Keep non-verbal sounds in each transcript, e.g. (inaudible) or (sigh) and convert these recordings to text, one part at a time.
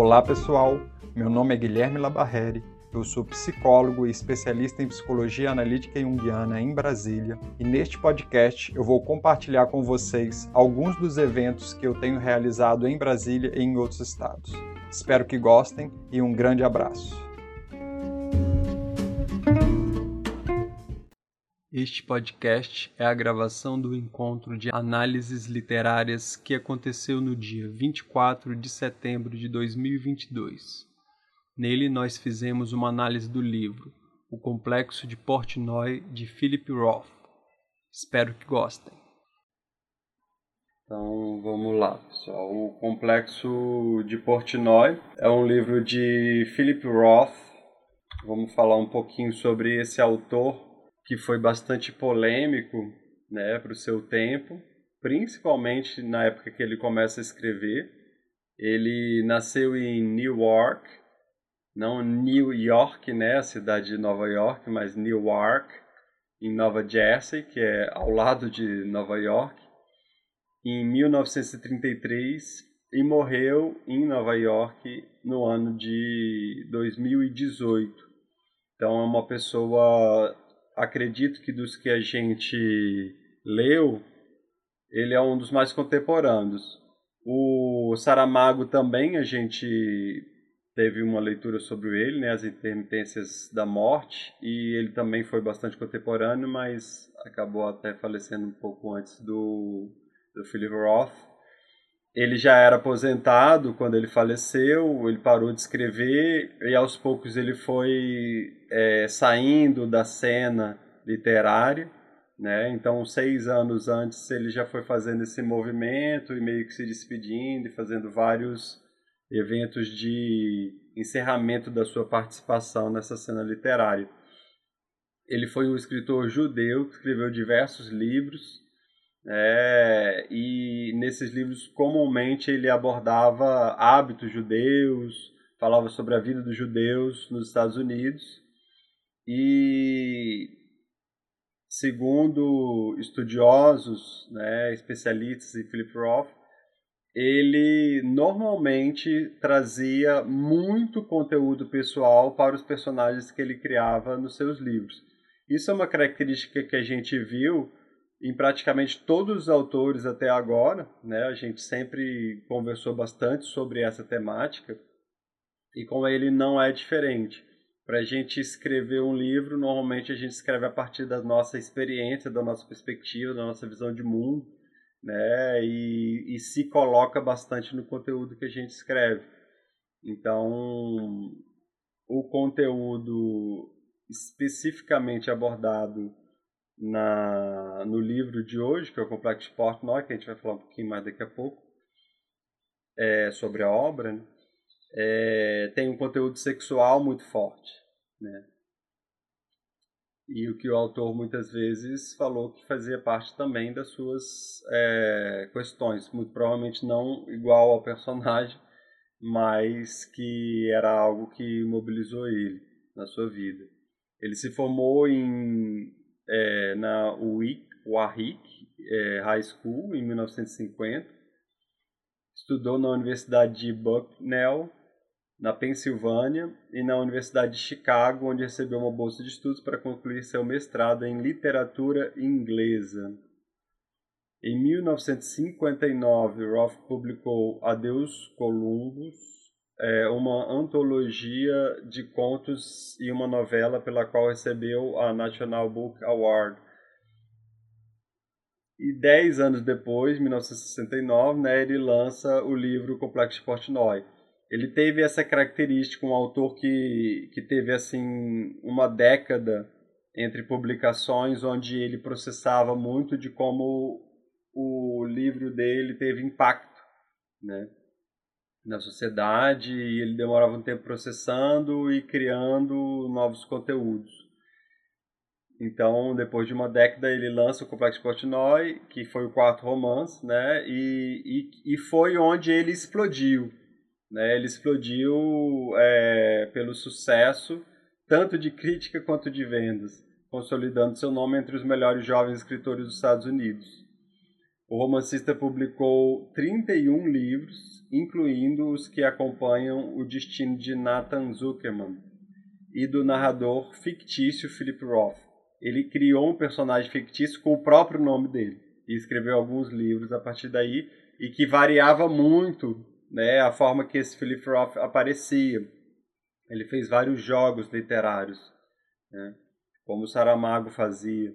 Olá pessoal, meu nome é Guilherme Labarreri, eu sou psicólogo e especialista em psicologia analítica junguiana em Brasília e neste podcast eu vou compartilhar com vocês alguns dos eventos que eu tenho realizado em Brasília e em outros estados. Espero que gostem e um grande abraço. Este podcast é a gravação do encontro de análises literárias que aconteceu no dia 24 de setembro de 2022. Nele, nós fizemos uma análise do livro O Complexo de Portnoy, de Philip Roth. Espero que gostem. Então vamos lá, pessoal. O Complexo de Portnoy é um livro de Philip Roth. Vamos falar um pouquinho sobre esse autor que foi bastante polêmico né, para o seu tempo, principalmente na época que ele começa a escrever. Ele nasceu em Newark, não New York, né, a cidade de Nova York, mas Newark, em Nova Jersey, que é ao lado de Nova York, em 1933 e morreu em Nova York no ano de 2018. Então é uma pessoa acredito que dos que a gente leu, ele é um dos mais contemporâneos. O Saramago também a gente teve uma leitura sobre ele, né, as intermitências da morte, e ele também foi bastante contemporâneo, mas acabou até falecendo um pouco antes do, do Philip Roth. Ele já era aposentado quando ele faleceu, ele parou de escrever e aos poucos ele foi é, saindo da cena literária, né? Então, seis anos antes ele já foi fazendo esse movimento e meio que se despedindo e fazendo vários eventos de encerramento da sua participação nessa cena literária. Ele foi um escritor judeu que escreveu diversos livros é, e nesses livros, comumente, ele abordava hábitos judeus, falava sobre a vida dos judeus nos Estados Unidos. E, segundo estudiosos, né, especialistas em Philip Roth, ele normalmente trazia muito conteúdo pessoal para os personagens que ele criava nos seus livros. Isso é uma característica que a gente viu em praticamente todos os autores até agora, né? A gente sempre conversou bastante sobre essa temática e com ele não é diferente. Para a gente escrever um livro, normalmente a gente escreve a partir da nossa experiência, da nossa perspectiva, da nossa visão de mundo, né? E, e se coloca bastante no conteúdo que a gente escreve. Então, o conteúdo especificamente abordado na, no livro de hoje, que é o Complexo Portnoy, que a gente vai falar um pouquinho mais daqui a pouco, é, sobre a obra, né? é, tem um conteúdo sexual muito forte. Né? E o que o autor muitas vezes falou que fazia parte também das suas é, questões, muito provavelmente não igual ao personagem, mas que era algo que mobilizou ele na sua vida. Ele se formou em é, na Warwick é, High School em 1950. Estudou na Universidade de Bucknell, na Pensilvânia, e na Universidade de Chicago, onde recebeu uma bolsa de estudos para concluir seu mestrado em literatura inglesa. Em 1959, Roth publicou Adeus Columbus, é, uma antologia de contos e uma novela pela qual recebeu a National Book Award. E dez anos depois, 1969, né, ele lança o livro Complexo de Portnoy. Ele teve essa característica, um autor que, que teve assim uma década entre publicações onde ele processava muito de como o livro dele teve impacto, né? Na sociedade e ele demorava um tempo processando e criando novos conteúdos. Então, depois de uma década, ele lança o Complexo Portnoy, que foi o quarto romance, né? E, e, e foi onde ele explodiu. Né? Ele explodiu é, pelo sucesso, tanto de crítica quanto de vendas, consolidando seu nome entre os melhores jovens escritores dos Estados Unidos. O romancista publicou 31 livros, incluindo os que acompanham o destino de Nathan Zuckerman e do narrador fictício Philip Roth. Ele criou um personagem fictício com o próprio nome dele e escreveu alguns livros a partir daí e que variava muito né, a forma que esse Philip Roth aparecia. Ele fez vários jogos literários, né, como Saramago fazia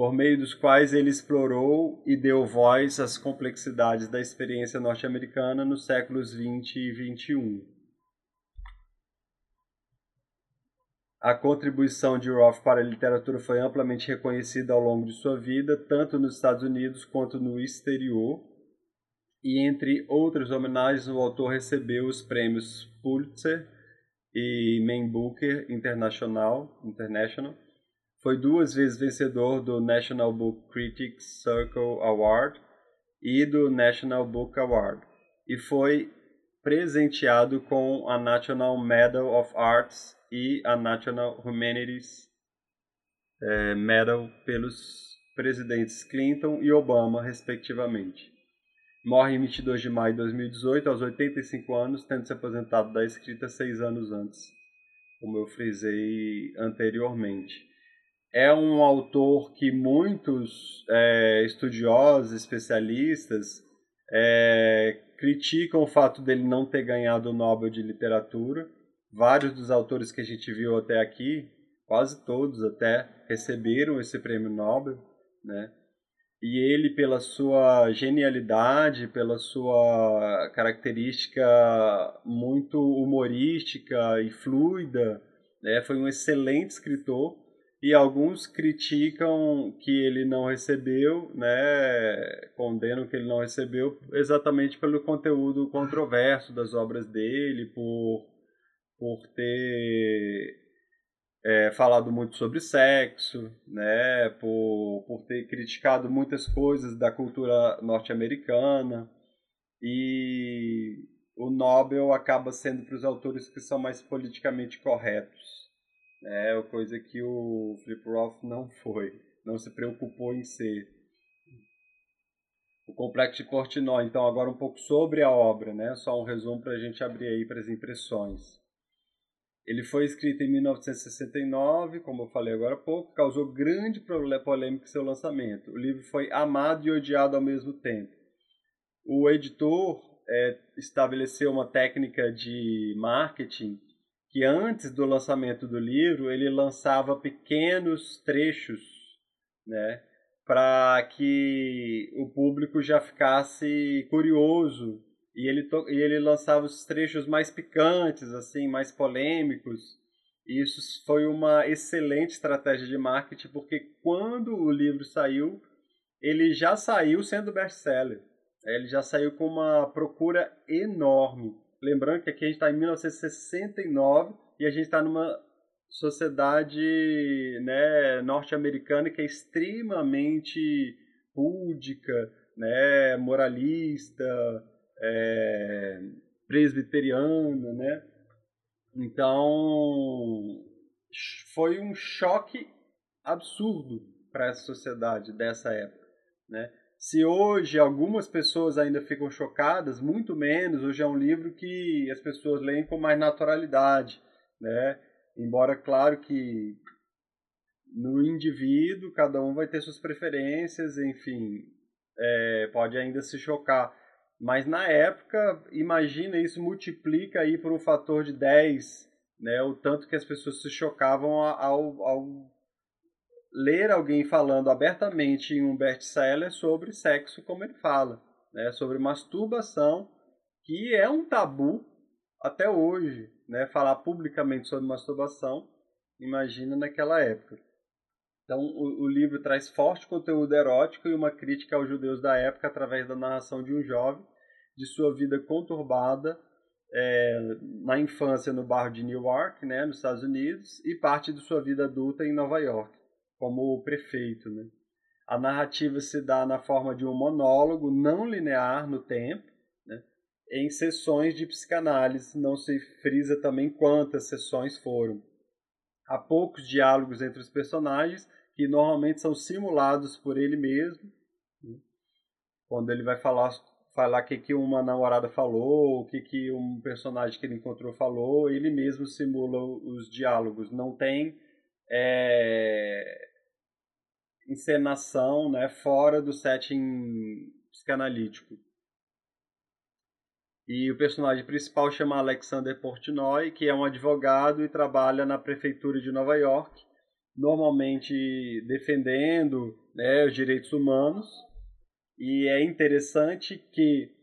por meio dos quais ele explorou e deu voz às complexidades da experiência norte-americana nos séculos 20 e 21. A contribuição de Roth para a literatura foi amplamente reconhecida ao longo de sua vida, tanto nos Estados Unidos quanto no exterior. E entre outras homenagens, o autor recebeu os prêmios Pulitzer e Man Booker International, International foi duas vezes vencedor do National Book Critics Circle Award e do National Book Award, e foi presenteado com a National Medal of Arts e a National Humanities eh, Medal pelos presidentes Clinton e Obama, respectivamente. Morre em 22 de maio de 2018, aos 85 anos, tendo se aposentado da escrita seis anos antes, como eu frisei anteriormente é um autor que muitos é, estudiosos, especialistas, é, criticam o fato dele não ter ganhado o Nobel de Literatura. Vários dos autores que a gente viu até aqui, quase todos até, receberam esse prêmio Nobel, né? E ele, pela sua genialidade, pela sua característica muito humorística e fluida, né? foi um excelente escritor e alguns criticam que ele não recebeu, né, condenam que ele não recebeu exatamente pelo conteúdo controverso das obras dele, por, por ter é, falado muito sobre sexo, né, por, por ter criticado muitas coisas da cultura norte-americana. E o Nobel acaba sendo para os autores que são mais politicamente corretos é coisa que o Flip Roth não foi, não se preocupou em ser. O Complexo de Portnoy, então, agora um pouco sobre a obra, né? Só um resumo para a gente abrir aí para as impressões. Ele foi escrito em 1969, como eu falei agora há pouco, causou grande polêmica em seu lançamento. O livro foi amado e odiado ao mesmo tempo. O editor é, estabeleceu uma técnica de marketing que antes do lançamento do livro ele lançava pequenos trechos, né, para que o público já ficasse curioso e ele e ele lançava os trechos mais picantes, assim, mais polêmicos. E isso foi uma excelente estratégia de marketing porque quando o livro saiu, ele já saiu sendo best-seller. Ele já saiu com uma procura enorme. Lembrando que aqui a gente está em 1969 e a gente está numa sociedade né, norte-americana que é extremamente púdica, né, moralista, é, presbiteriana, né? Então foi um choque absurdo para essa sociedade dessa época, né? Se hoje algumas pessoas ainda ficam chocadas, muito menos. Hoje é um livro que as pessoas leem com mais naturalidade, né? Embora, claro que no indivíduo, cada um vai ter suas preferências, enfim, é, pode ainda se chocar. Mas na época, imagina isso multiplica aí por um fator de 10, né? O tanto que as pessoas se chocavam ao, ao ler alguém falando abertamente em um best-seller sobre sexo como ele fala, né? sobre masturbação, que é um tabu até hoje, né? falar publicamente sobre masturbação, imagina naquela época. Então, o, o, livro traz forte conteúdo erótico e uma crítica aos judeus da época através da narração de um jovem, de sua vida conturbada é, na infância no bairro de Newark, né, nos Estados Unidos, e parte de sua vida adulta em Nova York como prefeito. Né? A narrativa se dá na forma de um monólogo não linear no tempo, né? em sessões de psicanálise, não se frisa também quantas sessões foram. Há poucos diálogos entre os personagens, que normalmente são simulados por ele mesmo. Né? quando ele vai falar falar o que, que uma namorada falou, o que, que um personagem que ele encontrou falou, ele mesmo simula os diálogos. Não tem é, encenação né, fora do setting psicanalítico. E o personagem principal chama Alexander Portnoy, que é um advogado e trabalha na prefeitura de Nova York, normalmente defendendo né, os direitos humanos e é interessante que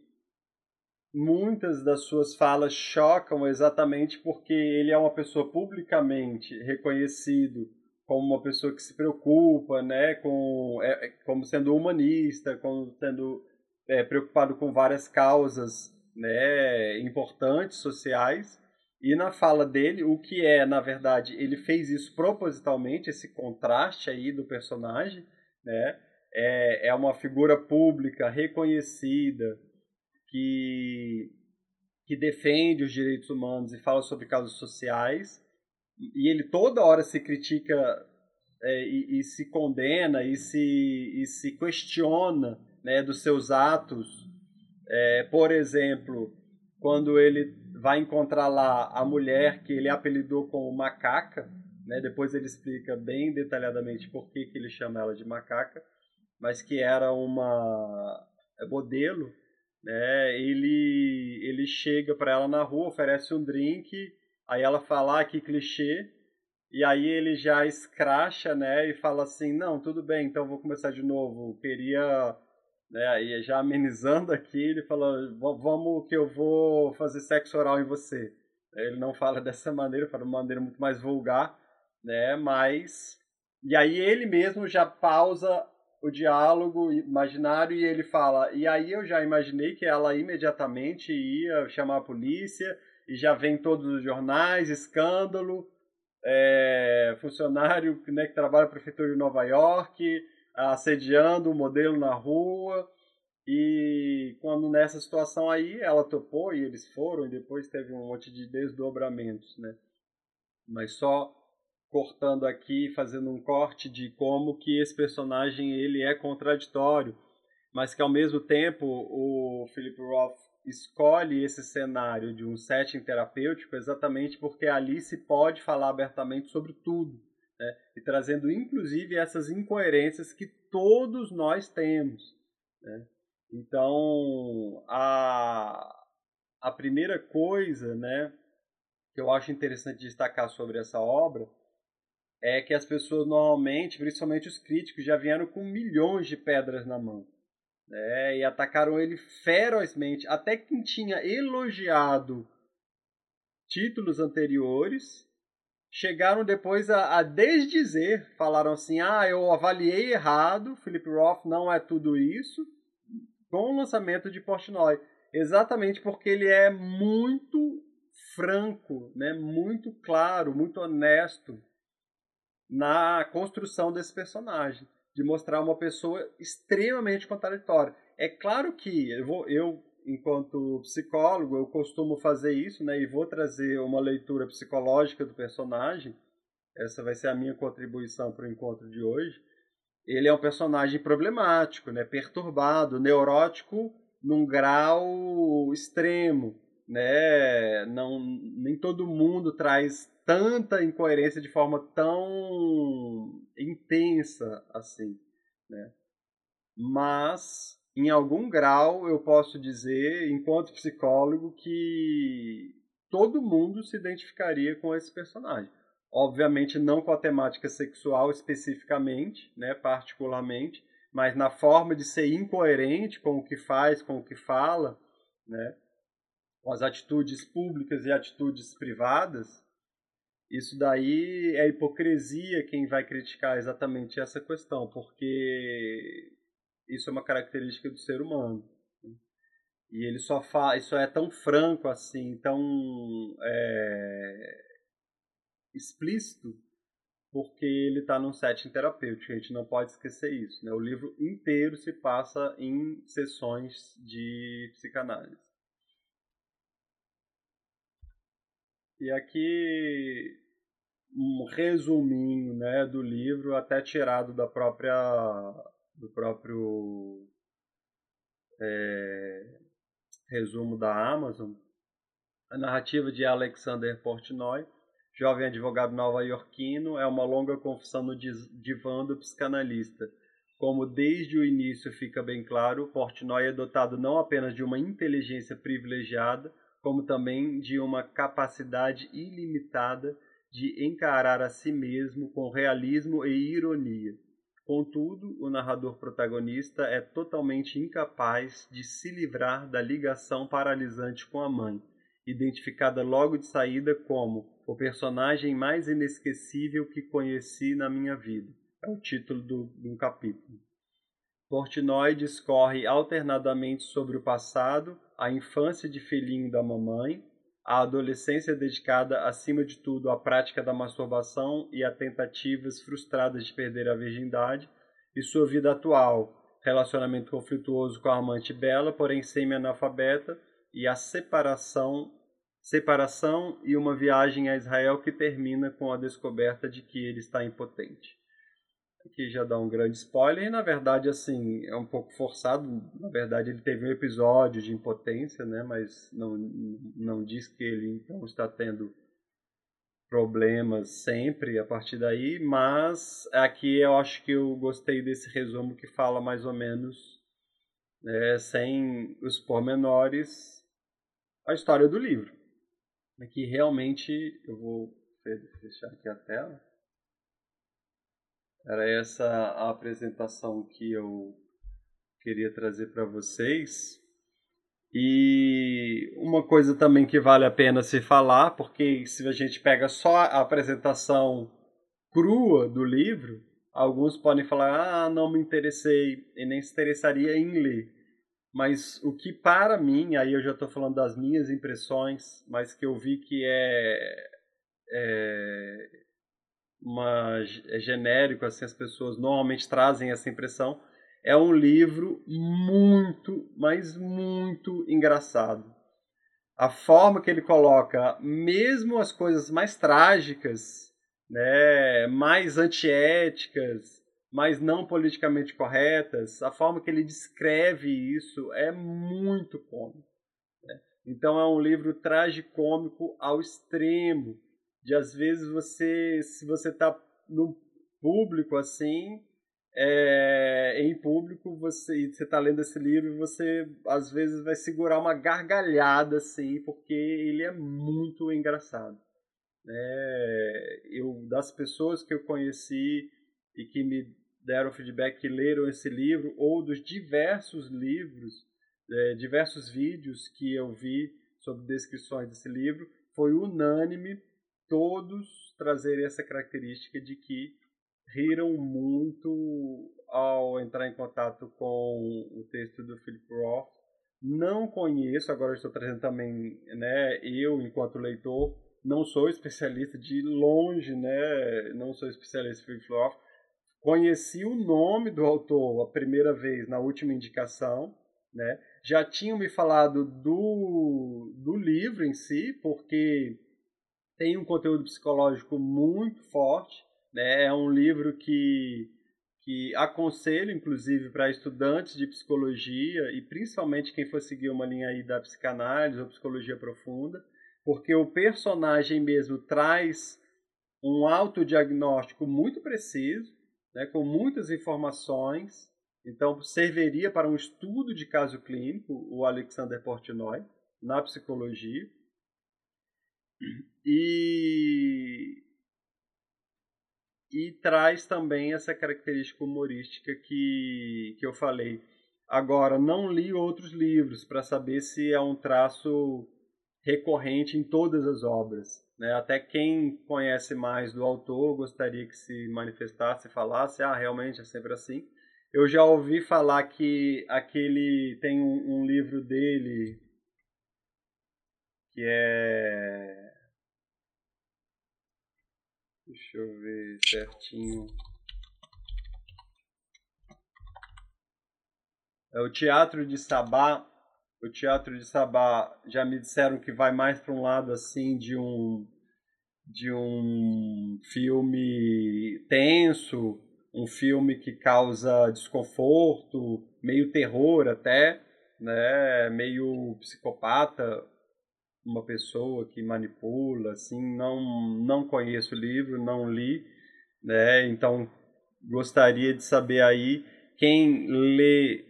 muitas das suas falas chocam exatamente porque ele é uma pessoa publicamente reconhecido como uma pessoa que se preocupa, né, com, é, é como sendo humanista, como sendo é, preocupado com várias causas, né, importantes sociais. E na fala dele, o que é, na verdade, ele fez isso propositalmente, esse contraste aí do personagem, né? é, é uma figura pública reconhecida que, que defende os direitos humanos e fala sobre causas sociais, e ele toda hora se critica é, e, e, se condena e se, e se questiona né, dos seus atos. É, por exemplo, quando ele vai encontrar lá a mulher que ele apelidou como macaca, né, depois ele explica bem detalhadamente por que, que ele chama ela de macaca mas que era uma é, modelo, né? Ele ele chega para ela na rua, oferece um drink, aí ela fala ah, que clichê, e aí ele já escracha, né? E fala assim, não, tudo bem, então vou começar de novo. Queria, né? Aí já amenizando aqui, ele fala, vamos que eu vou fazer sexo oral em você. Ele não fala (laughs) dessa maneira, fala de uma maneira muito mais vulgar, né? Mas e aí ele mesmo já pausa o diálogo imaginário e ele fala. E aí eu já imaginei que ela imediatamente ia chamar a polícia e já vem todos os jornais, escândalo, é, funcionário né, que trabalha na prefeitura de Nova York, assediando o modelo na rua. E quando nessa situação aí ela topou e eles foram e depois teve um monte de desdobramentos, né? Mas só cortando aqui, fazendo um corte de como que esse personagem ele é contraditório, mas que ao mesmo tempo o Philip Roth escolhe esse cenário de um setting terapêutico exatamente porque ali se pode falar abertamente sobre tudo, né? e trazendo inclusive essas incoerências que todos nós temos. Né? Então, a, a primeira coisa né, que eu acho interessante destacar sobre essa obra é que as pessoas normalmente, principalmente os críticos, já vieram com milhões de pedras na mão. Né? E atacaram ele ferozmente. Até quem tinha elogiado títulos anteriores chegaram depois a, a desdizer, falaram assim: ah, eu avaliei errado, Philip Roth não é tudo isso, com o lançamento de Portnoy. Exatamente porque ele é muito franco, né? muito claro, muito honesto na construção desse personagem, de mostrar uma pessoa extremamente contraditória. É claro que eu, vou, eu enquanto psicólogo, eu costumo fazer isso, né, e vou trazer uma leitura psicológica do personagem. Essa vai ser a minha contribuição para o encontro de hoje. Ele é um personagem problemático, né, perturbado, neurótico num grau extremo, né? Não nem todo mundo traz tanta incoerência de forma tão intensa assim, né? Mas em algum grau eu posso dizer, enquanto psicólogo, que todo mundo se identificaria com esse personagem. Obviamente não com a temática sexual especificamente, né, particularmente, mas na forma de ser incoerente com o que faz, com o que fala, né, com as atitudes públicas e atitudes privadas, isso daí é hipocrisia quem vai criticar exatamente essa questão, porque isso é uma característica do ser humano. Né? E ele só faz, isso é tão franco assim, tão é, explícito, porque ele está num setting terapêutico. A gente não pode esquecer isso. Né? O livro inteiro se passa em sessões de psicanálise. E aqui um resuminho né, do livro, até tirado da própria do próprio é, resumo da Amazon, a narrativa de Alexander Portnoy, jovem advogado nova-iorquino, é uma longa confissão no divã do psicanalista. Como desde o início fica bem claro, Portnoy é dotado não apenas de uma inteligência privilegiada, como também de uma capacidade ilimitada de encarar a si mesmo com realismo e ironia. Contudo, o narrador protagonista é totalmente incapaz de se livrar da ligação paralisante com a mãe, identificada logo de saída como o personagem mais inesquecível que conheci na minha vida. É o título do, do capítulo. Portnoy discorre alternadamente sobre o passado, a infância de filhinho da mamãe, a adolescência dedicada acima de tudo à prática da masturbação e a tentativas frustradas de perder a virgindade, e sua vida atual, relacionamento conflituoso com a amante Bela, porém semi-analfabeta, e a separação, separação e uma viagem a Israel que termina com a descoberta de que ele está impotente que já dá um grande spoiler, e na verdade, assim, é um pouco forçado. Na verdade, ele teve um episódio de impotência, né? Mas não, não diz que ele então está tendo problemas sempre a partir daí, mas aqui eu acho que eu gostei desse resumo que fala mais ou menos, né, sem os pormenores, a história do livro. Aqui realmente eu vou fechar aqui a tela. Era essa a apresentação que eu queria trazer para vocês. E uma coisa também que vale a pena se falar, porque se a gente pega só a apresentação crua do livro, alguns podem falar: ah, não me interessei e nem se interessaria em ler. Mas o que para mim, aí eu já estou falando das minhas impressões, mas que eu vi que é, é uma, é genérico, assim, as pessoas normalmente trazem essa impressão, é um livro muito, mas muito engraçado. A forma que ele coloca, mesmo as coisas mais trágicas, né, mais antiéticas, mais não politicamente corretas, a forma que ele descreve isso é muito cômico. Né? Então é um livro tragicômico ao extremo de às vezes você, se você está no público assim, é, em público, você você está lendo esse livro, você às vezes vai segurar uma gargalhada assim, porque ele é muito engraçado. É, eu das pessoas que eu conheci e que me deram feedback que leram esse livro ou dos diversos livros, é, diversos vídeos que eu vi sobre descrições desse livro, foi unânime todos trazerem essa característica de que riram muito ao entrar em contato com o texto do Philip Roth. Não conheço, agora estou trazendo também, né, eu enquanto leitor, não sou especialista de longe, né, não sou especialista em Philip Roth. Conheci o nome do autor a primeira vez na última indicação, né? Já tinham me falado do, do livro em si, porque tem um conteúdo psicológico muito forte, né? É um livro que que aconselho, inclusive, para estudantes de psicologia e principalmente quem for seguir uma linha aí da psicanálise ou psicologia profunda, porque o personagem mesmo traz um autodiagnóstico muito preciso, né, com muitas informações, então serviria para um estudo de caso clínico, o Alexander Portnoy, na psicologia. E, e traz também essa característica humorística que, que eu falei. Agora, não li outros livros para saber se é um traço recorrente em todas as obras. Né? Até quem conhece mais do autor gostaria que se manifestasse, falasse, ah, realmente é sempre assim. Eu já ouvi falar que aquele tem um, um livro dele que é Deixa eu ver certinho. É o Teatro de Sabá. O Teatro de Sabá já me disseram que vai mais para um lado assim de um de um filme tenso, um filme que causa desconforto, meio terror até. né, meio psicopata, uma pessoa que manipula, assim, não não conheço o livro, não li, né? Então gostaria de saber aí quem lê,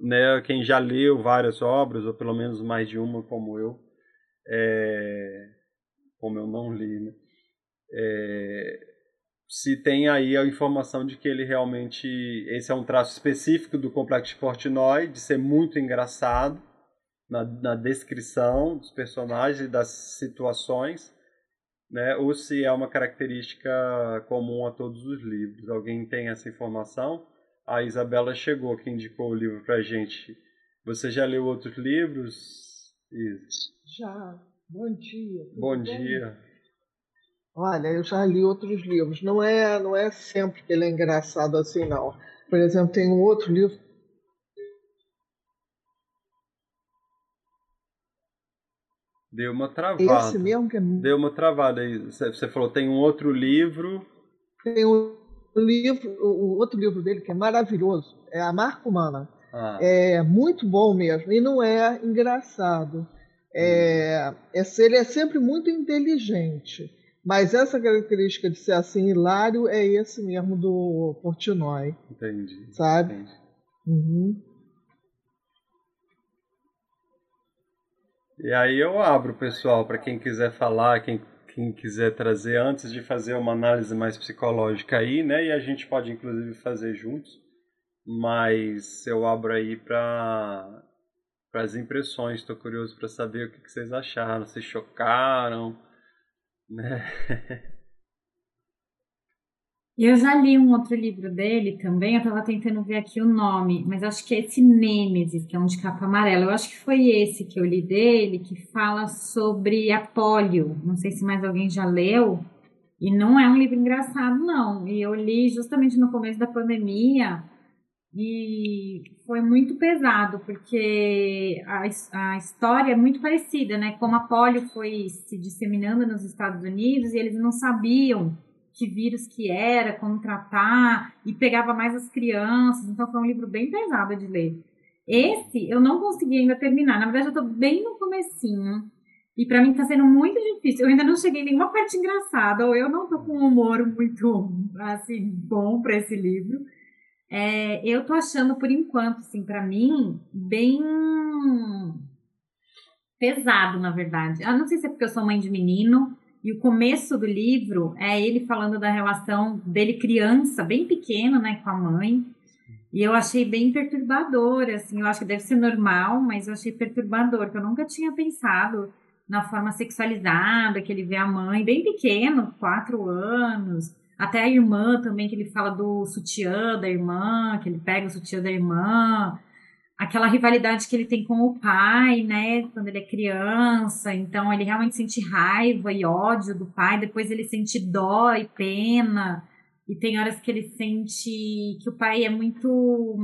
né, quem já leu várias obras ou pelo menos mais de uma como eu, é, como eu não li, né? É, se tem aí a informação de que ele realmente esse é um traço específico do complexo de Portnoy, de ser muito engraçado na, na descrição dos personagens e das situações, né? Ou se é uma característica comum a todos os livros. Alguém tem essa informação? A Isabela chegou que indicou o livro para gente. Você já leu outros livros? Isso. Já. Bom dia. Bom dia. Olha, eu já li outros livros. Não é, não é sempre que ele é engraçado assim, não. Por exemplo, tem um outro livro. Deu uma travada. Esse mesmo que é... Deu uma travada aí. Você falou tem um outro livro. Tem um livro, o outro livro dele que é maravilhoso. É a Marca Humana. Ah. É muito bom mesmo e não é engraçado. É, hum. é, ele é sempre muito inteligente. Mas essa característica de ser assim hilário é esse mesmo do Portnoy. Entendi. Sabe? Entendi. Uhum. E aí eu abro, pessoal, para quem quiser falar, quem, quem quiser trazer, antes de fazer uma análise mais psicológica aí, né? E a gente pode inclusive fazer juntos. Mas eu abro aí para as impressões. Estou curioso para saber o que, que vocês acharam. Se chocaram? Né? (laughs) Eu já li um outro livro dele também, eu estava tentando ver aqui o nome, mas acho que é esse Nêmesis, que é um de capa amarela. Eu acho que foi esse que eu li dele, que fala sobre a polio. Não sei se mais alguém já leu. E não é um livro engraçado, não. E eu li justamente no começo da pandemia, e foi muito pesado, porque a, a história é muito parecida, né? Como a polio foi se disseminando nos Estados Unidos e eles não sabiam que vírus que era, como tratar, e pegava mais as crianças, então foi um livro bem pesado de ler. Esse eu não consegui ainda terminar, na verdade eu tô bem no comecinho, e para mim tá sendo muito difícil, eu ainda não cheguei em nenhuma parte engraçada, ou eu não tô com um humor muito, assim, bom para esse livro, é, eu tô achando, por enquanto, assim, para mim, bem pesado, na verdade. Eu não sei se é porque eu sou mãe de menino, e o começo do livro é ele falando da relação dele criança, bem pequeno, né, com a mãe. E eu achei bem perturbador, assim, eu acho que deve ser normal, mas eu achei perturbador, porque eu nunca tinha pensado na forma sexualizada que ele vê a mãe, bem pequeno, quatro anos, até a irmã também, que ele fala do sutiã da irmã, que ele pega o sutiã da irmã. Aquela rivalidade que ele tem com o pai, né? Quando ele é criança. Então, ele realmente sente raiva e ódio do pai. Depois, ele sente dó e pena. E tem horas que ele sente que o pai é muito.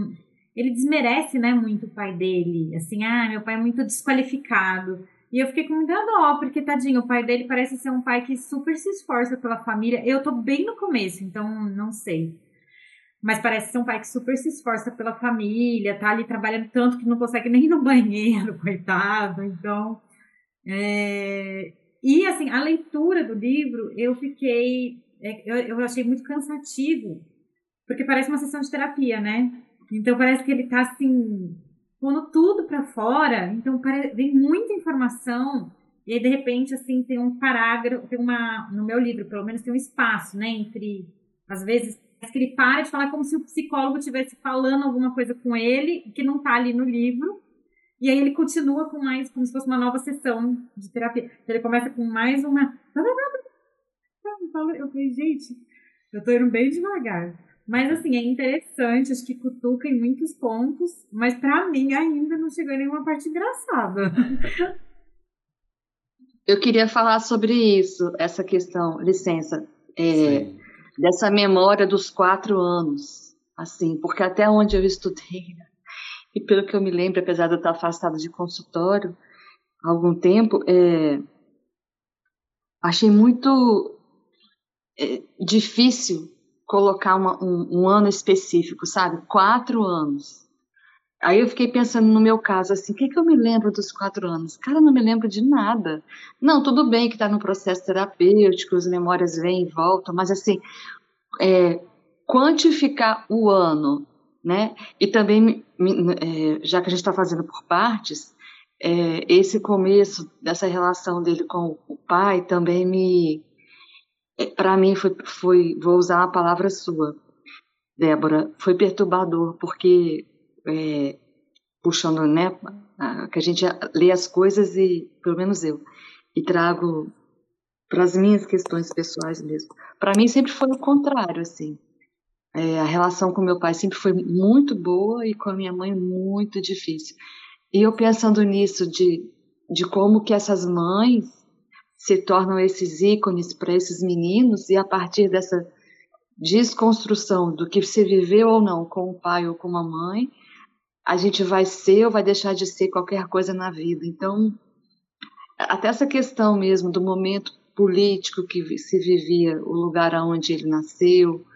Ele desmerece, né? Muito o pai dele. Assim, ah, meu pai é muito desqualificado. E eu fiquei com muita dó, porque tadinho, o pai dele parece ser um pai que super se esforça pela família. Eu tô bem no começo, então não sei. Mas parece ser um pai que super se esforça pela família, tá ali trabalhando tanto que não consegue nem ir no (laughs) banheiro, coitado. Então. É... E assim, a leitura do livro, eu fiquei. É, eu, achei muito cansativo, porque parece uma sessão de terapia, né? Então parece que ele tá assim pondo tudo para fora, então vem muita informação e aí de repente assim tem um parágrafo, tem uma no meu livro pelo menos tem um espaço, né, entre às vezes que ele para de falar como se o psicólogo estivesse falando alguma coisa com ele que não está ali no livro. E aí ele continua com mais, como se fosse uma nova sessão de terapia. Então ele começa com mais uma. Eu falei, gente, eu tô indo bem devagar. Mas assim, é interessante, acho que cutuca em muitos pontos, mas para mim ainda não chegou em nenhuma parte engraçada. Eu queria falar sobre isso, essa questão, licença, é, dessa memória dos quatro anos, assim, porque até onde eu estudei, né, e pelo que eu me lembro, apesar de eu estar afastada de consultório há algum tempo, é, achei muito é, difícil colocar uma, um, um, ano específico, sabe? Quatro anos. Aí eu fiquei pensando no meu caso, assim, o que, que eu me lembro dos quatro anos? Cara, não me lembro de nada. Não, tudo bem que está no processo terapêutico, as memórias vêm e voltam, mas assim, é, quantificar o ano, né? E também, é, já que a gente está fazendo por partes, é, esse começo dessa relação dele com o pai também me, é, para mim foi, foi, vou usar a palavra sua, Débora, foi perturbador porque é, puxando, né, que a gente lê as coisas e, pelo menos eu, e trago para as minhas questões pessoais mesmo. Para mim sempre foi o contrário, assim. É, a relação com meu pai sempre foi muito boa e com a minha mãe muito difícil. E eu pensando nisso de, de como que essas mães se tornam esses ícones para esses meninos e a partir dessa desconstrução do que se viveu ou não com o pai ou com a mãe, a gente vai ser ou vai deixar de ser qualquer coisa na vida. Então, até essa questão mesmo do momento político que se vivia, o lugar aonde ele nasceu,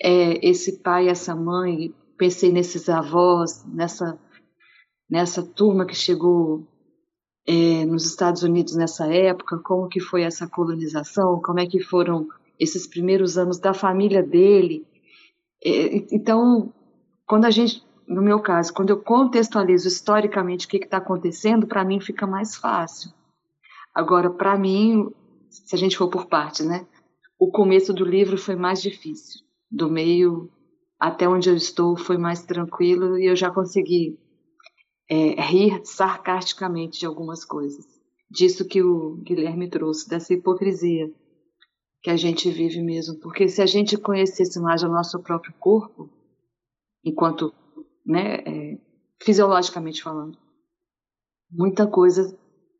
é, esse pai, essa mãe, pensei nesses avós, nessa nessa turma que chegou é, nos Estados Unidos nessa época, como que foi essa colonização, como é que foram esses primeiros anos da família dele. É, então, quando a gente no meu caso, quando eu contextualizo historicamente o que está acontecendo, para mim fica mais fácil. Agora, para mim, se a gente for por partes, né? O começo do livro foi mais difícil. Do meio até onde eu estou foi mais tranquilo e eu já consegui é, rir sarcasticamente de algumas coisas. Disso que o Guilherme trouxe, dessa hipocrisia que a gente vive mesmo. Porque se a gente conhecesse mais o nosso próprio corpo, enquanto né, é, fisiologicamente falando. Muita coisa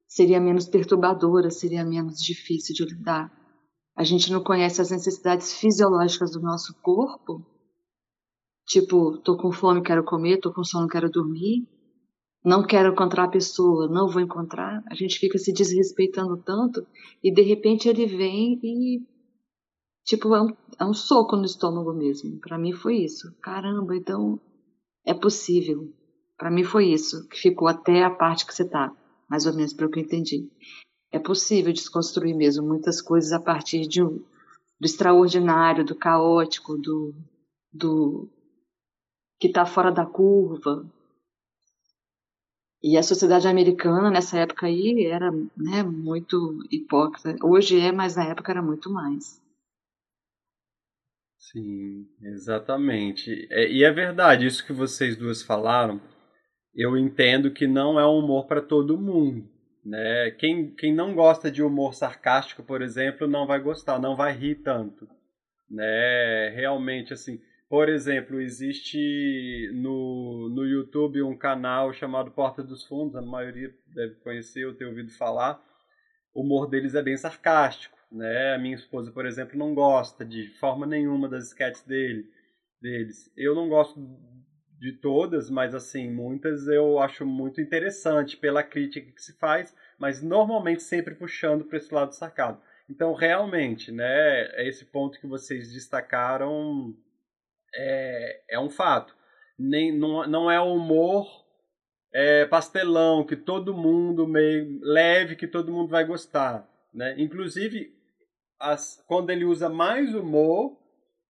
seria menos perturbadora, seria menos difícil de lidar. A gente não conhece as necessidades fisiológicas do nosso corpo, tipo, tô com fome, quero comer, tô com sono, quero dormir, não quero encontrar a pessoa, não vou encontrar. A gente fica se desrespeitando tanto e de repente ele vem e tipo é um, é um soco no estômago mesmo. Para mim foi isso. Caramba, então é possível. Para mim foi isso, que ficou até a parte que você está, mais ou menos pelo que eu entendi. É possível desconstruir mesmo muitas coisas a partir de um, do extraordinário, do caótico, do, do que está fora da curva. E a sociedade americana nessa época aí era né, muito hipócrita. Hoje é, mas na época era muito mais. Sim, exatamente. É, e é verdade, isso que vocês duas falaram, eu entendo que não é um humor para todo mundo. Né? Quem, quem não gosta de humor sarcástico, por exemplo, não vai gostar, não vai rir tanto. Né? Realmente, assim, por exemplo, existe no, no YouTube um canal chamado Porta dos Fundos, a maioria deve conhecer ou ter ouvido falar. O humor deles é bem sarcástico. Né? A minha esposa, por exemplo, não gosta de forma nenhuma das sketches dele, deles. Eu não gosto de todas, mas assim, muitas eu acho muito interessante pela crítica que se faz, mas normalmente sempre puxando para esse lado sacado. Então, realmente, né, esse ponto que vocês destacaram é, é um fato. Nem, não, não é humor é, pastelão que todo mundo meio leve que todo mundo vai gostar, né? Inclusive as, quando ele usa mais humor,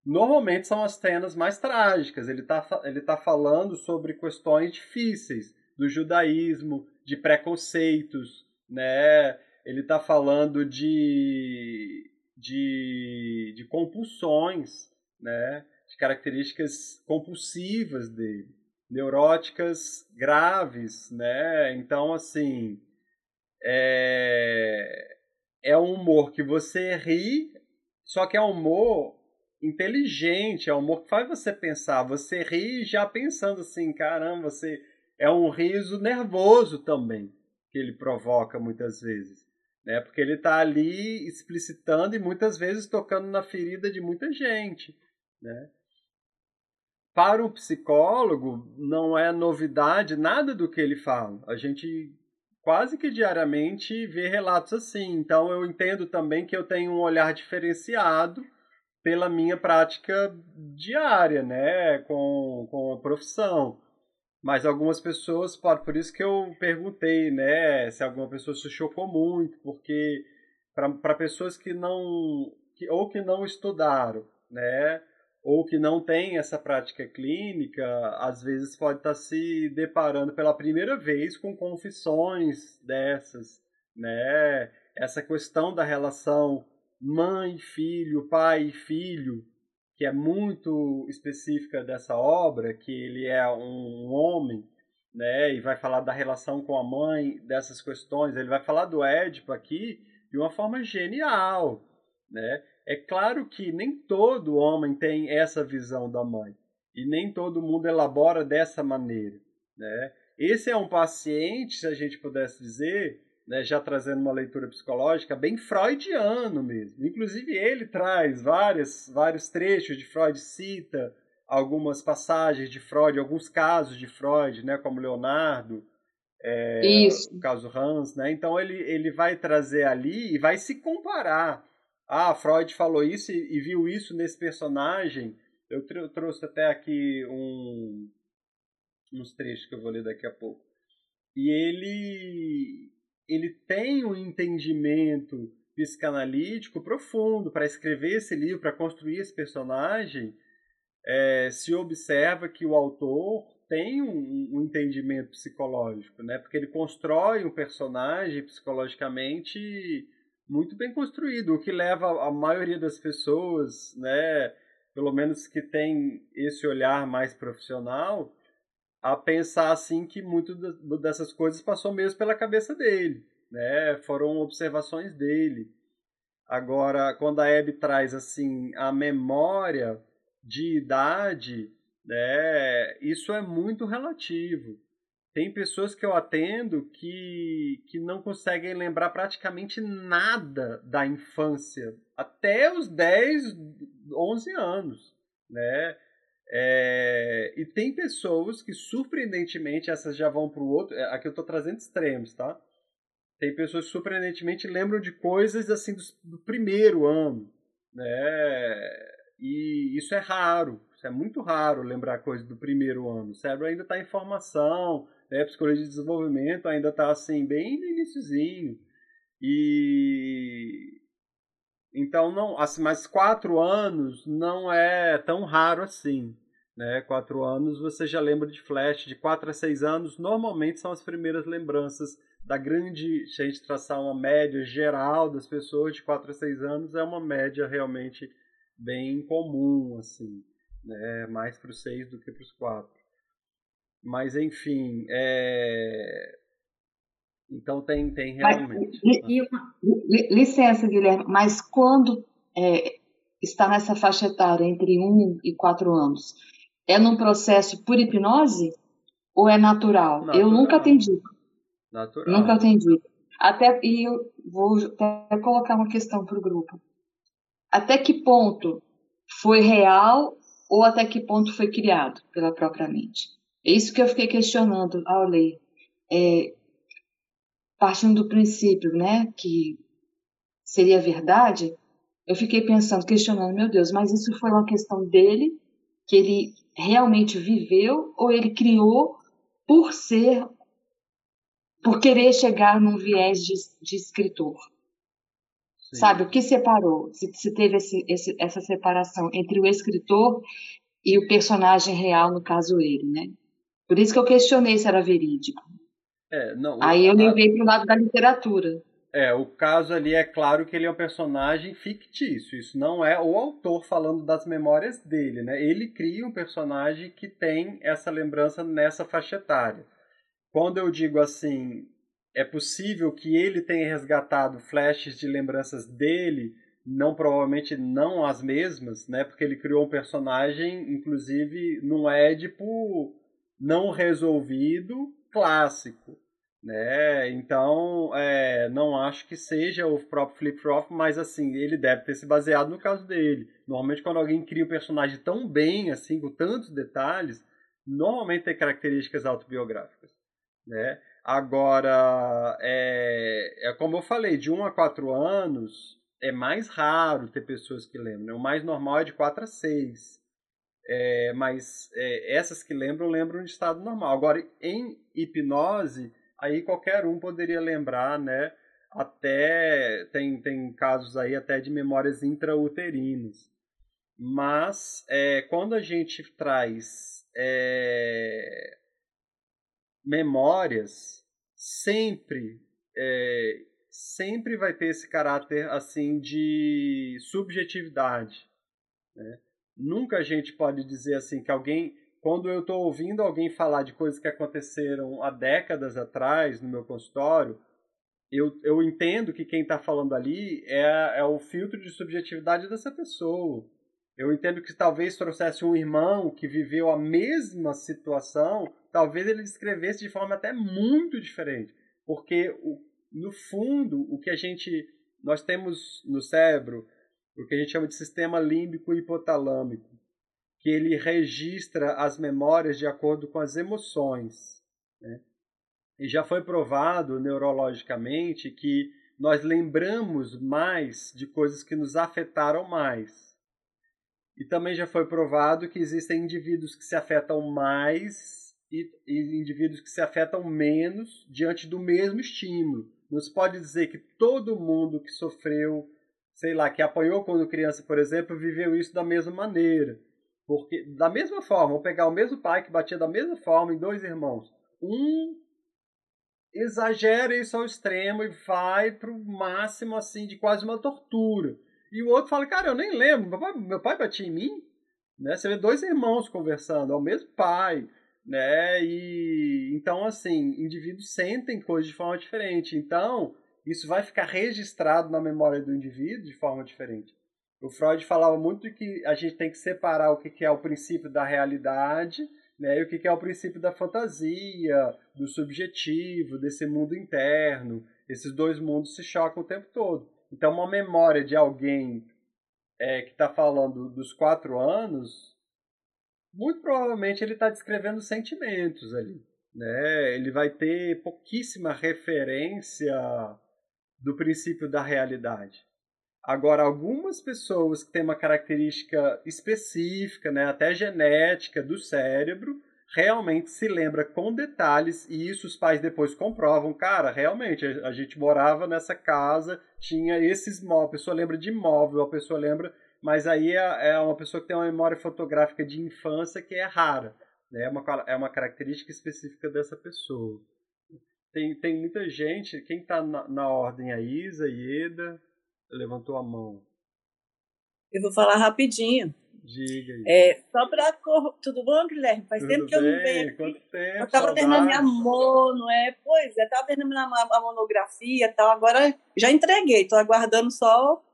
normalmente são as cenas mais trágicas. Ele está ele tá falando sobre questões difíceis do judaísmo, de preconceitos, né? Ele está falando de, de, de compulsões, né? De características compulsivas dele, neuróticas graves, né? Então, assim, é, é um humor que você ri, só que é um humor inteligente, é um humor que faz você pensar. Você ri já pensando assim, caramba, você é um riso nervoso também que ele provoca muitas vezes, né? Porque ele está ali explicitando e muitas vezes tocando na ferida de muita gente, né? Para um psicólogo não é novidade nada do que ele fala. A gente quase que diariamente vê relatos assim. Então eu entendo também que eu tenho um olhar diferenciado pela minha prática diária, né, com, com a profissão. Mas algumas pessoas, por isso que eu perguntei, né, se alguma pessoa se chocou muito, porque para pessoas que não, que, ou que não estudaram, né, ou que não têm essa prática clínica, às vezes pode estar se deparando pela primeira vez com confissões dessas, né, essa questão da relação mãe-filho, pai-filho, que é muito específica dessa obra, que ele é um homem, né, e vai falar da relação com a mãe, dessas questões. Ele vai falar do Édipo aqui de uma forma genial, né? É claro que nem todo homem tem essa visão da mãe e nem todo mundo elabora dessa maneira, né? Esse é um paciente, se a gente pudesse dizer, né, já trazendo uma leitura psicológica bem freudiano mesmo. Inclusive ele traz várias, vários trechos de Freud, cita algumas passagens de Freud, alguns casos de Freud, né, como Leonardo, é, o caso Hans, né? Então ele, ele vai trazer ali e vai se comparar. Ah, Freud falou isso e, e viu isso nesse personagem. Eu, eu trouxe até aqui um, uns trechos que eu vou ler daqui a pouco. E ele ele tem um entendimento psicanalítico profundo para escrever esse livro, para construir esse personagem. É, se observa que o autor tem um, um, entendimento psicológico, né? Porque ele constrói um personagem psicologicamente muito bem construído, o que leva a maioria das pessoas, né, pelo menos que tem esse olhar mais profissional, a pensar assim que muito dessas coisas passou mesmo pela cabeça dele, né? Foram observações dele. Agora, quando a Hebe traz assim a memória de idade, né? Isso é muito relativo. Tem pessoas que eu atendo que, que não conseguem lembrar praticamente nada da infância, até os 10, 11 anos, né? É, e tem pessoas que, surpreendentemente, essas já vão para o outro. É, aqui eu estou trazendo extremos, tá? Tem pessoas que, surpreendentemente, lembram de coisas assim do, do primeiro ano, né? E isso é raro, isso é muito raro lembrar coisas do primeiro ano. O cérebro ainda está em formação, né? psicologia de desenvolvimento ainda está assim, bem no iníciozinho. E então, não, assim, mas quatro anos não é tão raro assim. Né? Quatro anos você já lembra de flash. De quatro a seis anos, normalmente são as primeiras lembranças da grande. Se a gente traçar uma média geral das pessoas, de quatro a seis anos é uma média realmente bem comum, assim. Né? Mais para os seis do que para os quatro. Mas, enfim, é... Então tem, tem realmente. Mas, licença, Guilherme, mas quando é, está nessa faixa etária entre 1 e 4 anos, é num processo por hipnose ou é natural? natural. Eu nunca atendi. Natural. Nunca atendi. Até, e eu vou até colocar uma questão para o grupo. Até que ponto foi real ou até que ponto foi criado pela própria mente? É isso que eu fiquei questionando ao ler. É, partindo do princípio, né, que seria verdade, eu fiquei pensando, questionando, meu Deus, mas isso foi uma questão dele, que ele realmente viveu, ou ele criou por ser, por querer chegar num viés de, de escritor? Sim. Sabe, o que separou? Se, se teve esse, esse, essa separação entre o escritor e o personagem real, no caso ele, né? Por isso que eu questionei se era verídico. É, não, Aí eu levei para o lado da literatura. É, o caso ali é claro que ele é um personagem fictício. Isso não é o autor falando das memórias dele, né? Ele cria um personagem que tem essa lembrança nessa faixa etária. Quando eu digo assim, é possível que ele tenha resgatado flashes de lembranças dele, não provavelmente não as mesmas, né? Porque ele criou um personagem, inclusive, num Édipo não resolvido clássico. Né? Então, é, não acho que seja o próprio Flip Flop, mas assim, ele deve ter se baseado no caso dele. Normalmente, quando alguém cria um personagem tão bem, assim, com tantos detalhes, normalmente tem características autobiográficas. Né? Agora, é, é como eu falei, de 1 a 4 anos é mais raro ter pessoas que lembram. Né? O mais normal é de 4 a 6. É, mas é, essas que lembram, lembram de estado normal. Agora, em hipnose, aí qualquer um poderia lembrar, né? Até tem, tem casos aí até de memórias intrauterinas. Mas é, quando a gente traz é, memórias, sempre é, sempre vai ter esse caráter assim de subjetividade. Né? Nunca a gente pode dizer assim que alguém, quando eu estou ouvindo alguém falar de coisas que aconteceram há décadas atrás no meu consultório, eu, eu entendo que quem está falando ali é, é o filtro de subjetividade dessa pessoa. Eu entendo que talvez trouxesse um irmão que viveu a mesma situação, talvez ele descrevesse de forma até muito diferente. Porque, no fundo, o que a gente. Nós temos no cérebro o que a gente chama de sistema límbico hipotalâmico, que ele registra as memórias de acordo com as emoções. Né? E já foi provado neurologicamente que nós lembramos mais de coisas que nos afetaram mais. E também já foi provado que existem indivíduos que se afetam mais e, e indivíduos que se afetam menos diante do mesmo estímulo. Não se pode dizer que todo mundo que sofreu sei lá, que apanhou quando criança, por exemplo, viveu isso da mesma maneira. Porque, da mesma forma, vou pegar o mesmo pai que batia da mesma forma em dois irmãos. Um exagera isso ao extremo e vai para o máximo, assim, de quase uma tortura. E o outro fala, cara, eu nem lembro, meu pai, meu pai batia em mim? Né? Você vê dois irmãos conversando, é o mesmo pai, né? E então, assim, indivíduos sentem coisas de forma diferente. Então, isso vai ficar registrado na memória do indivíduo de forma diferente. O Freud falava muito que a gente tem que separar o que é o princípio da realidade né, e o que é o princípio da fantasia, do subjetivo, desse mundo interno. Esses dois mundos se chocam o tempo todo. Então, uma memória de alguém é, que está falando dos quatro anos, muito provavelmente ele está descrevendo sentimentos ali. Né? Ele vai ter pouquíssima referência do princípio da realidade. Agora, algumas pessoas que têm uma característica específica, né, até genética do cérebro, realmente se lembra com detalhes e isso os pais depois comprovam. Cara, realmente, a gente morava nessa casa, tinha esses móveis, a pessoa lembra de móvel, a pessoa lembra, mas aí é, é uma pessoa que tem uma memória fotográfica de infância que é rara. Né? É, uma, é uma característica específica dessa pessoa. Tem, tem muita gente. Quem está na, na, ordem? A Isa, Ieda, levantou a mão. Eu vou falar rapidinho. Diga aí. É, só para. Tudo bom, Guilherme? Faz Tudo tempo que eu não venho. Quanto tempo? Eu estava terminando minha mono, é? Pois é, estava terminando a, a monografia e tal. Agora já entreguei, estou aguardando só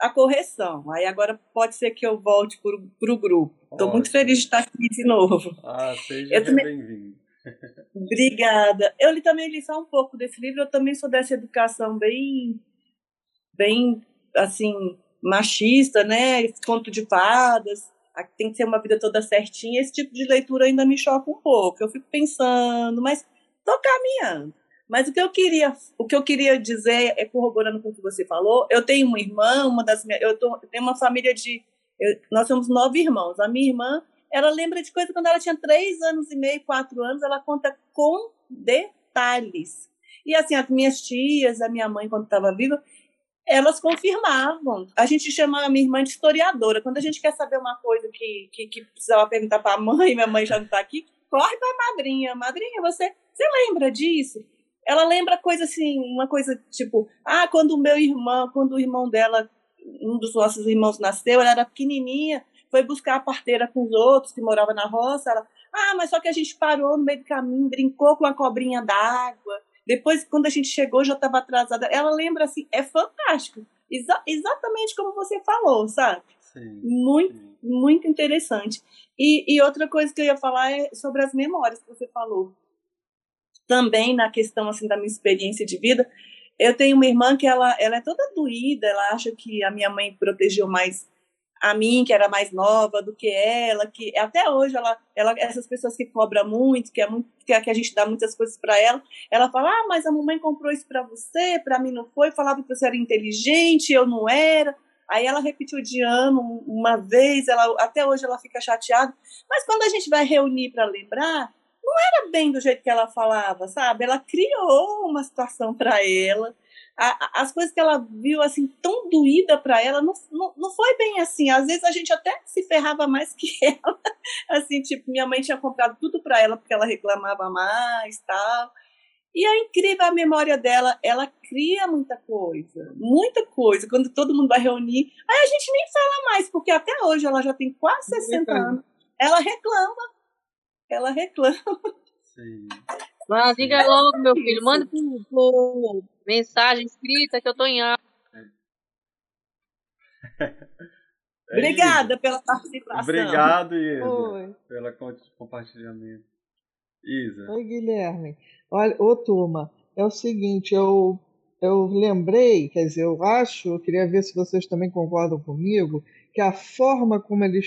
a correção. Aí agora pode ser que eu volte para o grupo. Estou muito feliz de estar aqui de novo. Ah, seja bem-vindo. Obrigada. Eu li também li só um pouco desse livro. Eu também sou dessa educação bem, bem assim machista, né? Conto de fadas. Tem que ser uma vida toda certinha. Esse tipo de leitura ainda me choca um pouco. Eu fico pensando, mas tô caminhando. Mas o que eu queria, o que eu queria dizer é corroborando com o que você falou. Eu tenho uma irmã, uma das minhas, eu, tô, eu tenho uma família de, eu, nós somos nove irmãos. A minha irmã ela lembra de coisa quando ela tinha três anos e meio, quatro anos, ela conta com detalhes. E assim, as minhas tias, a minha mãe, quando estava viva, elas confirmavam. A gente chama a minha irmã de historiadora. Quando a gente quer saber uma coisa que, que, que precisava perguntar para a mãe, minha mãe já não está aqui, corre para a madrinha. Madrinha, você, você lembra disso? Ela lembra coisa assim, uma coisa tipo, ah, quando o meu irmão, quando o irmão dela, um dos nossos irmãos nasceu, ela era pequenininha, foi buscar a parteira com os outros que moravam na roça. Ela, ah, mas só que a gente parou no meio do caminho, brincou com a cobrinha d'água. Depois, quando a gente chegou, já estava atrasada. Ela lembra assim, é fantástico. Exa exatamente como você falou, sabe? Sim, muito, sim. muito interessante. E, e outra coisa que eu ia falar é sobre as memórias que você falou. Também na questão assim da minha experiência de vida, eu tenho uma irmã que ela, ela é toda doída, ela acha que a minha mãe protegeu mais a mim, que era mais nova do que ela, que até hoje ela, ela essas pessoas que cobram muito, que é muito que, a gente dá muitas coisas para ela, ela fala: "Ah, mas a mamãe comprou isso para você, para mim não foi, falava que você era inteligente, eu não era". Aí ela repetiu de ano uma vez, ela até hoje ela fica chateada. Mas quando a gente vai reunir para lembrar, não era bem do jeito que ela falava, sabe? Ela criou uma situação para ela. A, as coisas que ela viu assim tão doída para ela não, não, não foi bem assim. Às vezes a gente até se ferrava mais que (laughs) ela. Assim, tipo, minha mãe tinha comprado tudo para ela porque ela reclamava mais, tal. E é incrível a memória dela, ela cria muita coisa, muita coisa. Quando todo mundo vai reunir, aí a gente nem fala mais, porque até hoje ela já tem quase 60 anos. Ela reclama, ela reclama. Sim. Mas diga logo, meu filho, manda por, por mensagem escrita que eu tô em aula. (laughs) Obrigada pela participação. Obrigado, Isa, pelo compartilhamento. Isa. Oi, Guilherme. Olha, ô turma, é o seguinte, eu, eu lembrei, quer dizer, eu acho, eu queria ver se vocês também concordam comigo, que a forma como ele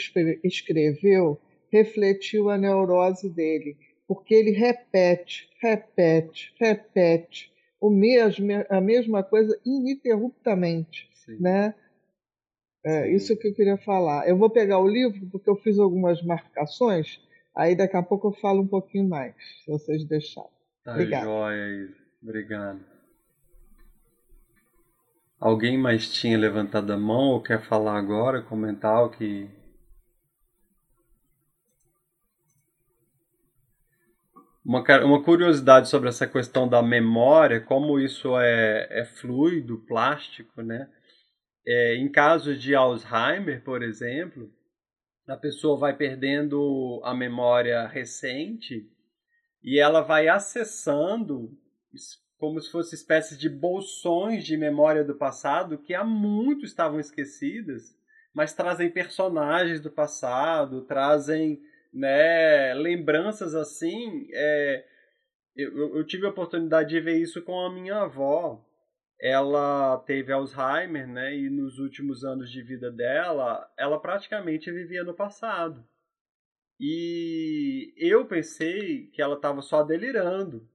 escreveu refletiu a neurose dele, porque ele repete, repete, repete o mesmo, a mesma coisa ininterruptamente, Sim. né? É, isso que eu queria falar. Eu vou pegar o livro porque eu fiz algumas marcações, aí daqui a pouco eu falo um pouquinho mais, se vocês deixarem. Tá Obrigado. joia, Obrigado. Alguém mais tinha levantado a mão ou quer falar agora, comentar o que. Uma, uma curiosidade sobre essa questão da memória, como isso é, é fluido, plástico, né? É, em caso de Alzheimer, por exemplo, a pessoa vai perdendo a memória recente e ela vai acessando como se fossem espécies de bolsões de memória do passado que há muito estavam esquecidas, mas trazem personagens do passado, trazem né, lembranças assim. É, eu, eu tive a oportunidade de ver isso com a minha avó. Ela teve Alzheimer, né? E nos últimos anos de vida dela, ela praticamente vivia no passado. E eu pensei que ela estava só delirando.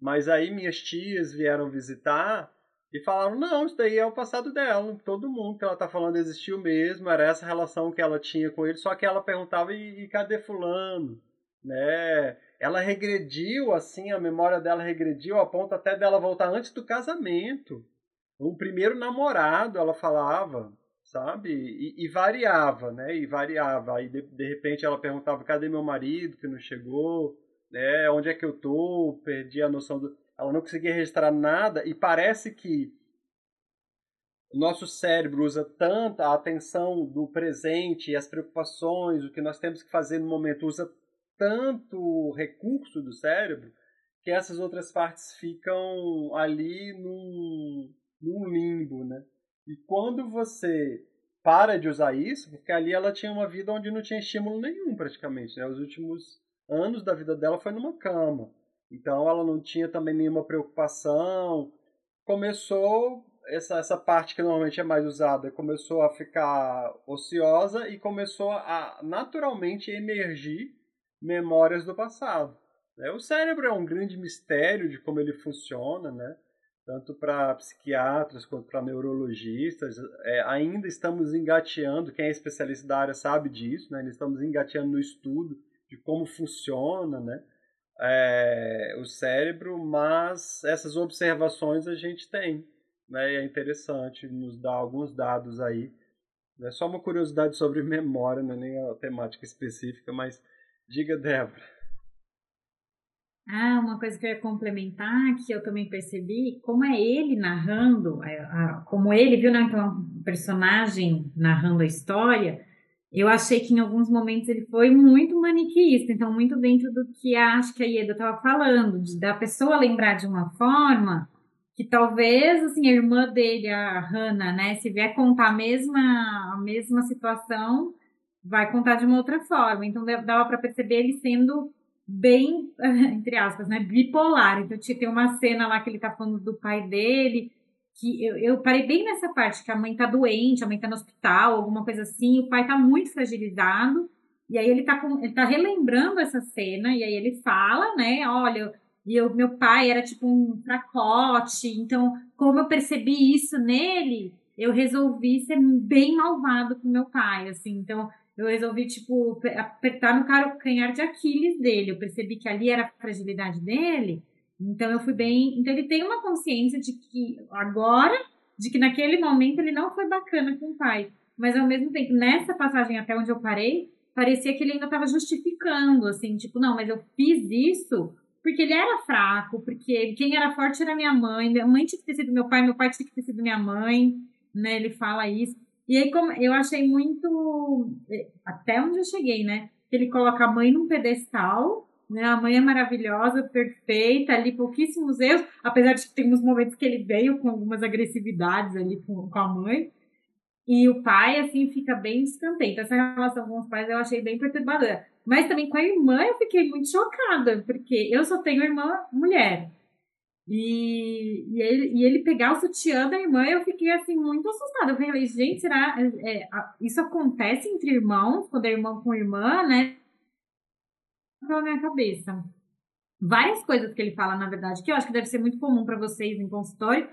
Mas aí minhas tias vieram visitar e falaram: não, isso daí é o passado dela. Todo mundo que ela está falando existiu mesmo, era essa relação que ela tinha com ele. Só que ela perguntava: e, e cadê Fulano? Né? Ela regrediu, assim, a memória dela regrediu a ponto até dela voltar antes do casamento. O primeiro namorado, ela falava sabe? E, e, variava, né? E variava. Aí de, de repente ela perguntava: cadê meu marido que não chegou? Né? Onde é que eu tô? Perdi a noção do. Ela não conseguia registrar nada e parece que o nosso cérebro usa tanta a atenção do presente e as preocupações, o que nós temos que fazer no momento, usa tanto recurso do cérebro que essas outras partes ficam ali num, num limbo, né? E quando você para de usar isso, porque ali ela tinha uma vida onde não tinha estímulo nenhum praticamente, né? Os últimos anos da vida dela foi numa cama. Então ela não tinha também nenhuma preocupação. Começou essa, essa parte que normalmente é mais usada, começou a ficar ociosa e começou a naturalmente emergir memórias do passado. Né? O cérebro é um grande mistério de como ele funciona, né? tanto para psiquiatras quanto para neurologistas. É, ainda estamos engateando, quem é especialista da área sabe disso, né? ainda estamos engateando no estudo de como funciona né? É, o cérebro, mas essas observações a gente tem. Né? É interessante nos dar alguns dados aí. É só uma curiosidade sobre (laughs) memória, não é nem a temática específica, mas diga, Débora. Ah, uma coisa que eu ia complementar, que eu também percebi, como é ele narrando, é, como ele viu, né, então, um personagem narrando a história, eu achei que em alguns momentos ele foi muito maniqueísta, então muito dentro do que acho que a Ieda estava falando, de da pessoa lembrar de uma forma que talvez assim a irmã dele, a Hannah, né, se vier contar a mesma a mesma situação, vai contar de uma outra forma. Então dava para perceber ele sendo bem, (laughs) entre aspas, né, bipolar. Então tem uma cena lá que ele tá falando do pai dele, que eu, eu parei bem nessa parte, que a mãe tá doente, a mãe tá no hospital, alguma coisa assim, o pai tá muito fragilizado, e aí ele tá, com, ele tá relembrando essa cena, e aí ele fala, né, olha, e o meu pai era tipo um fracote, então como eu percebi isso nele, eu resolvi ser bem malvado com meu pai, assim. Então, eu resolvi, tipo, apertar no calcanhar de Aquiles dele. Eu percebi que ali era a fragilidade dele. Então, eu fui bem. Então, ele tem uma consciência de que agora, de que naquele momento ele não foi bacana com o pai. Mas, ao mesmo tempo, nessa passagem até onde eu parei, parecia que ele ainda estava justificando, assim, tipo, não, mas eu fiz isso porque ele era fraco, porque quem era forte era minha mãe, minha mãe tinha que ter sido meu pai, meu pai tinha que ter sido minha mãe né? Ele fala isso. E aí, como eu achei muito. Até onde eu cheguei, né? Ele coloca a mãe num pedestal, né? A mãe é maravilhosa, perfeita, ali pouquíssimos erros, apesar de que tem uns momentos que ele veio com algumas agressividades ali com, com a mãe. E o pai, assim, fica bem descantei. Então, essa relação com os pais eu achei bem perturbadora. Mas também com a irmã eu fiquei muito chocada, porque eu só tenho irmã mulher. E, e, ele, e ele pegar o sutiã da irmã, eu fiquei assim muito assustada. Eu falei, gente, será é, isso acontece entre irmãos, quando é irmão com irmã, né? Pela minha cabeça. Várias coisas que ele fala, na verdade, que eu acho que deve ser muito comum para vocês em consultório.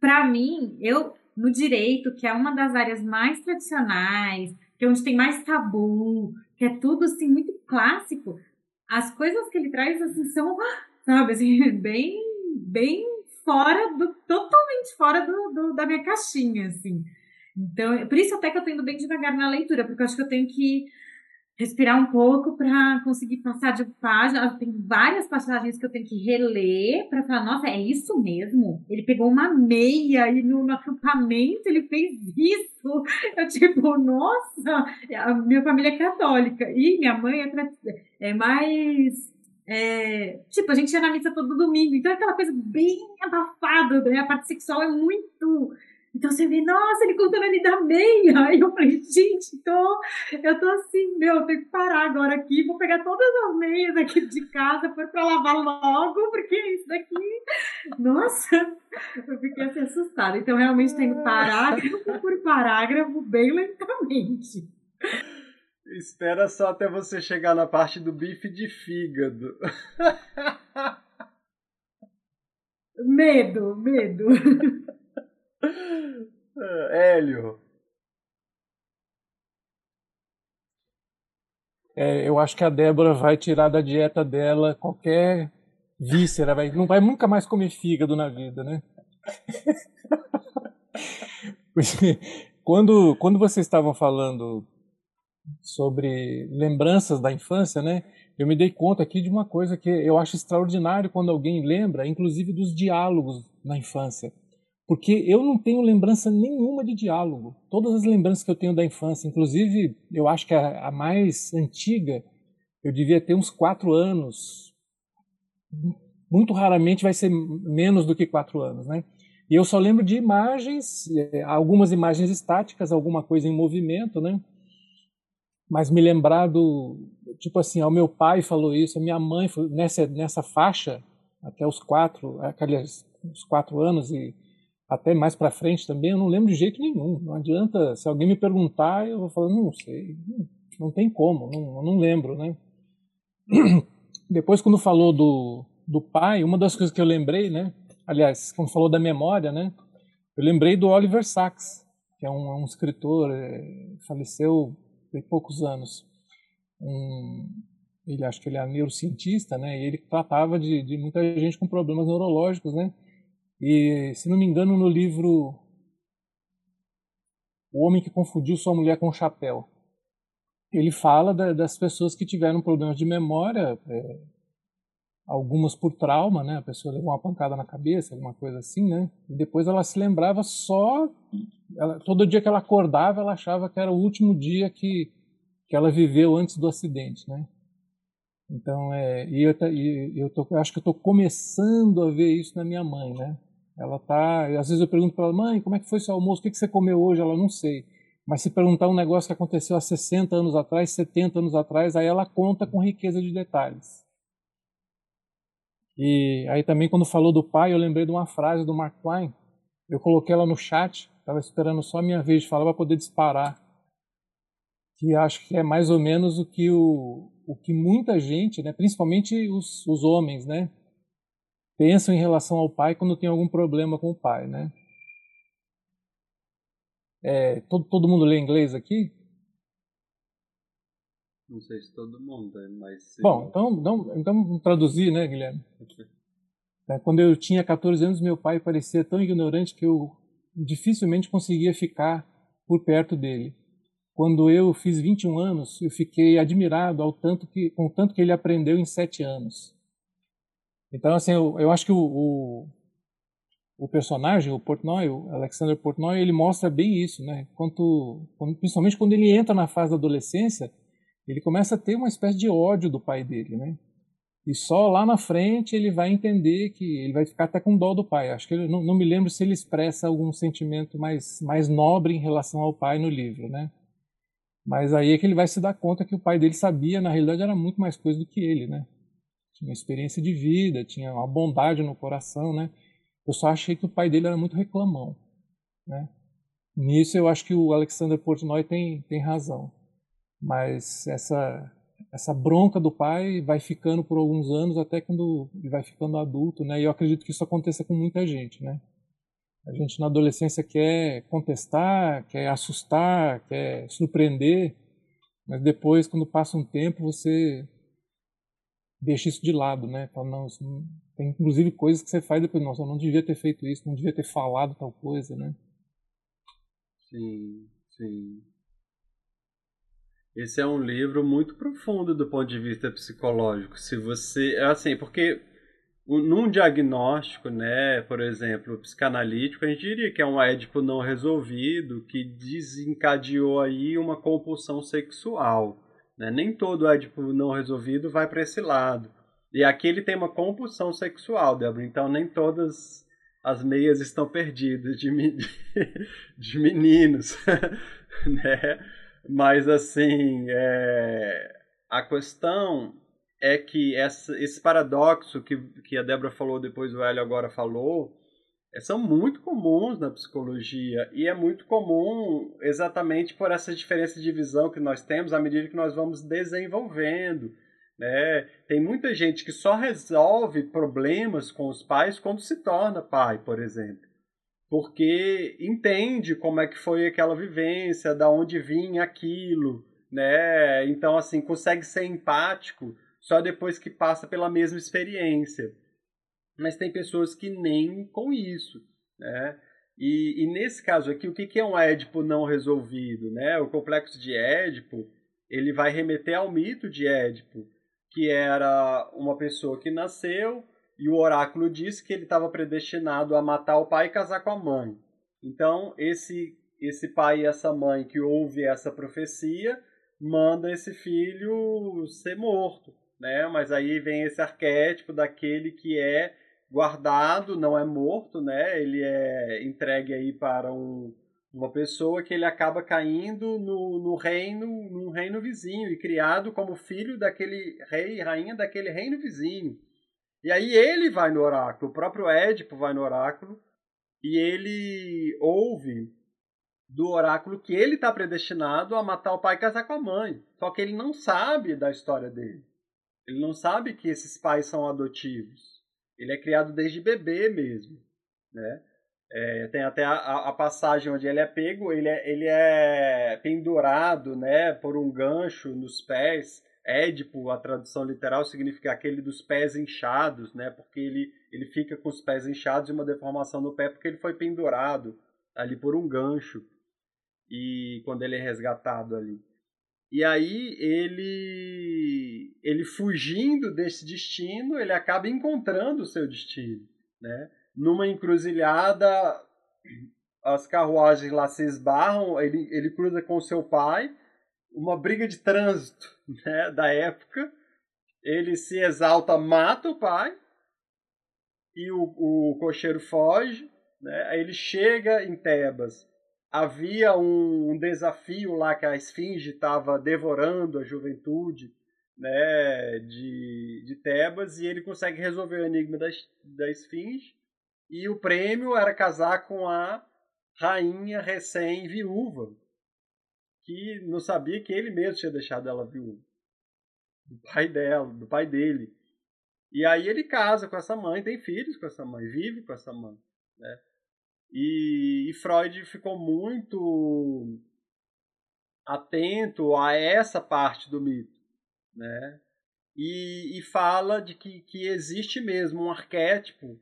Para mim, eu no direito, que é uma das áreas mais tradicionais, que é onde tem mais tabu, que é tudo assim muito clássico, as coisas que ele traz assim são, sabe, assim, (laughs) bem bem fora do totalmente fora do, do, da minha caixinha, assim. Então, por isso até que eu tô indo bem devagar na leitura, porque eu acho que eu tenho que respirar um pouco para conseguir passar de página. Tem várias passagens que eu tenho que reler para falar, nossa, é isso mesmo? Ele pegou uma meia e no, no acampamento ele fez isso. (laughs) Eu tipo, nossa, a minha família é católica e minha mãe é, é mais é, tipo, a gente ia na missa todo domingo, então é aquela coisa bem abafada, né? A parte sexual é muito. Então você vê, nossa, ele contando ali da meia. (laughs) Aí eu falei, gente, então eu tô assim, meu, eu tenho que parar agora aqui, vou pegar todas as meias aqui de casa para lavar logo, porque isso daqui, nossa, eu fiquei assim assustada. Então realmente tem parágrafo (laughs) por parágrafo, bem lentamente. Espera só até você chegar na parte do bife de fígado. (laughs) medo, medo. É, Hélio. É, eu acho que a Débora vai tirar da dieta dela qualquer víscera, vai, não vai nunca mais comer fígado na vida, né? (laughs) quando, quando vocês estavam falando sobre lembranças da infância, né? Eu me dei conta aqui de uma coisa que eu acho extraordinário quando alguém lembra, inclusive dos diálogos na infância. Porque eu não tenho lembrança nenhuma de diálogo. Todas as lembranças que eu tenho da infância, inclusive eu acho que a, a mais antiga, eu devia ter uns quatro anos. Muito raramente vai ser menos do que quatro anos, né? E eu só lembro de imagens, eh, algumas imagens estáticas, alguma coisa em movimento, né? mas me lembrar do tipo assim, o meu pai falou isso, a minha mãe nessa nessa faixa até os quatro, aqueles os quatro anos e até mais para frente também, eu não lembro de jeito nenhum. Não adianta, se alguém me perguntar, eu vou falar, não sei, não, tem como, não, não lembro, né? (clears throat) Depois, quando falou do, do pai, uma das coisas que eu lembrei, né? Aliás, quando falou da memória, né? Eu lembrei do Oliver Sacks, que é um, um escritor, é, faleceu tem poucos anos. Um, ele acho que ele é neurocientista, né? E ele tratava de, de muita gente com problemas neurológicos, né? E se não me engano no livro O Homem que Confundiu Sua Mulher com o Chapéu, ele fala da, das pessoas que tiveram problemas de memória, é, algumas por trauma, né? A pessoa levou uma pancada na cabeça, alguma coisa assim, né? E depois ela se lembrava só ela, todo dia que ela acordava, ela achava que era o último dia que, que ela viveu antes do acidente, né? Então, é, e eu, e eu, tô, eu acho que eu estou começando a ver isso na minha mãe, né? Ela tá, às vezes eu pergunto para ela, mãe, como é que foi seu almoço? O que, que você comeu hoje? Ela não sei. Mas se perguntar um negócio que aconteceu há 60 anos atrás, 70 anos atrás, aí ela conta com riqueza de detalhes. E aí também quando falou do pai, eu lembrei de uma frase do Mark Twain. Eu coloquei ela no chat, Estava esperando só a minha vez de falar para poder disparar. Que acho que é mais ou menos o que, o, o que muita gente, né, principalmente os, os homens, né, pensam em relação ao pai quando tem algum problema com o pai, né? É, todo, todo mundo lê inglês aqui? Não sei se todo mundo, mas. Bom, então, então, então traduzir, né, Guilherme? É, quando eu tinha 14 anos, meu pai parecia tão ignorante que eu dificilmente conseguia ficar por perto dele. Quando eu fiz 21 anos, eu fiquei admirado ao tanto que, com o tanto que ele aprendeu em sete anos. Então, assim, eu, eu acho que o, o, o, personagem, o Portnoy, o Alexander Portnoy, ele mostra bem isso, né? Quanto, principalmente quando ele entra na fase da adolescência, ele começa a ter uma espécie de ódio do pai dele, né? E só lá na frente ele vai entender que ele vai ficar até com dó do pai. Acho que ele, não, não me lembro se ele expressa algum sentimento mais, mais nobre em relação ao pai no livro, né? Mas aí é que ele vai se dar conta que o pai dele sabia, na realidade, era muito mais coisa do que ele, né? Tinha experiência de vida, tinha uma bondade no coração, né? Eu só achei que o pai dele era muito reclamão, né? Nisso eu acho que o Alexander Portnoy tem, tem razão. Mas essa essa bronca do pai vai ficando por alguns anos até quando ele vai ficando adulto, né? E eu acredito que isso aconteça com muita gente, né? A gente na adolescência quer contestar, quer assustar, quer surpreender, mas depois, quando passa um tempo, você deixa isso de lado, né? Fala, não, não... tem inclusive coisas que você faz depois, nossa, eu não devia ter feito isso, não devia ter falado tal coisa, né? Sim, sim. Esse é um livro muito profundo do ponto de vista psicológico. Se você, é assim, porque num diagnóstico, né, por exemplo, psicanalítico, a gente diria que é um édipo não resolvido que desencadeou aí uma compulsão sexual. Né? Nem todo édipo não resolvido vai para esse lado. E aqui ele tem uma compulsão sexual, Débora, então nem todas as meias estão perdidas de, (laughs) de meninos, (laughs) né? Mas, assim, é... a questão é que essa, esse paradoxo que, que a Débora falou, depois o Hélio agora falou, é, são muito comuns na psicologia e é muito comum exatamente por essa diferença de visão que nós temos à medida que nós vamos desenvolvendo. Né? Tem muita gente que só resolve problemas com os pais quando se torna pai, por exemplo porque entende como é que foi aquela vivência, da onde vinha aquilo, né? Então assim consegue ser empático só depois que passa pela mesma experiência. Mas tem pessoas que nem com isso, né? E, e nesse caso aqui, o que, que é um Édipo não resolvido, né? O complexo de Édipo, ele vai remeter ao mito de Édipo, que era uma pessoa que nasceu e o oráculo disse que ele estava predestinado a matar o pai e casar com a mãe. Então, esse esse pai e essa mãe que ouve essa profecia manda esse filho ser morto, né? Mas aí vem esse arquétipo daquele que é guardado, não é morto, né? Ele é entregue aí para um, uma pessoa que ele acaba caindo no, no reino, num reino vizinho e criado como filho daquele rei e rainha daquele reino vizinho. E aí ele vai no oráculo, o próprio Édipo vai no oráculo e ele ouve do oráculo que ele está predestinado a matar o pai e casar com a mãe. Só que ele não sabe da história dele. Ele não sabe que esses pais são adotivos. Ele é criado desde bebê mesmo, né? É, tem até a, a, passagem onde ele é pego, ele é, ele é pendurado, né, por um gancho nos pés Édipo, a tradução literal, significa aquele dos pés inchados, né? Porque ele, ele fica com os pés inchados e uma deformação no pé porque ele foi pendurado ali por um gancho e quando ele é resgatado ali. E aí ele ele fugindo desse destino, ele acaba encontrando o seu destino, né? Numa encruzilhada, as carruagens lá se esbarram, ele, ele cruza com seu pai, uma briga de trânsito né, da época. Ele se exalta, mata o pai e o, o cocheiro foge. Né? Aí ele chega em Tebas. Havia um, um desafio lá que a esfinge estava devorando a juventude né, de, de Tebas e ele consegue resolver o enigma da, da esfinge. E o prêmio era casar com a rainha recém-viúva, que não sabia que ele mesmo tinha deixado ela viúva. Do pai dela, do pai dele. E aí ele casa com essa mãe, tem filhos com essa mãe, vive com essa mãe. Né? E, e Freud ficou muito atento a essa parte do mito, né? E, e fala de que, que existe mesmo um arquétipo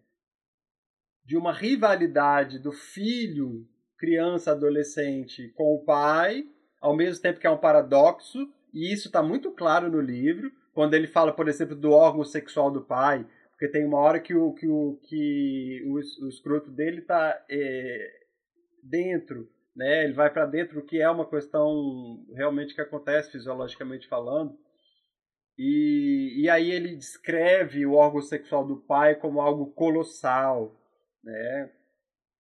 de uma rivalidade do filho, criança, adolescente, com o pai, ao mesmo tempo que é um paradoxo, e isso está muito claro no livro, quando ele fala, por exemplo, do órgão sexual do pai, porque tem uma hora que o, que o, que o, o escroto dele está é, dentro, né? ele vai para dentro, o que é uma questão realmente que acontece fisiologicamente falando. E, e aí ele descreve o órgão sexual do pai como algo colossal, né?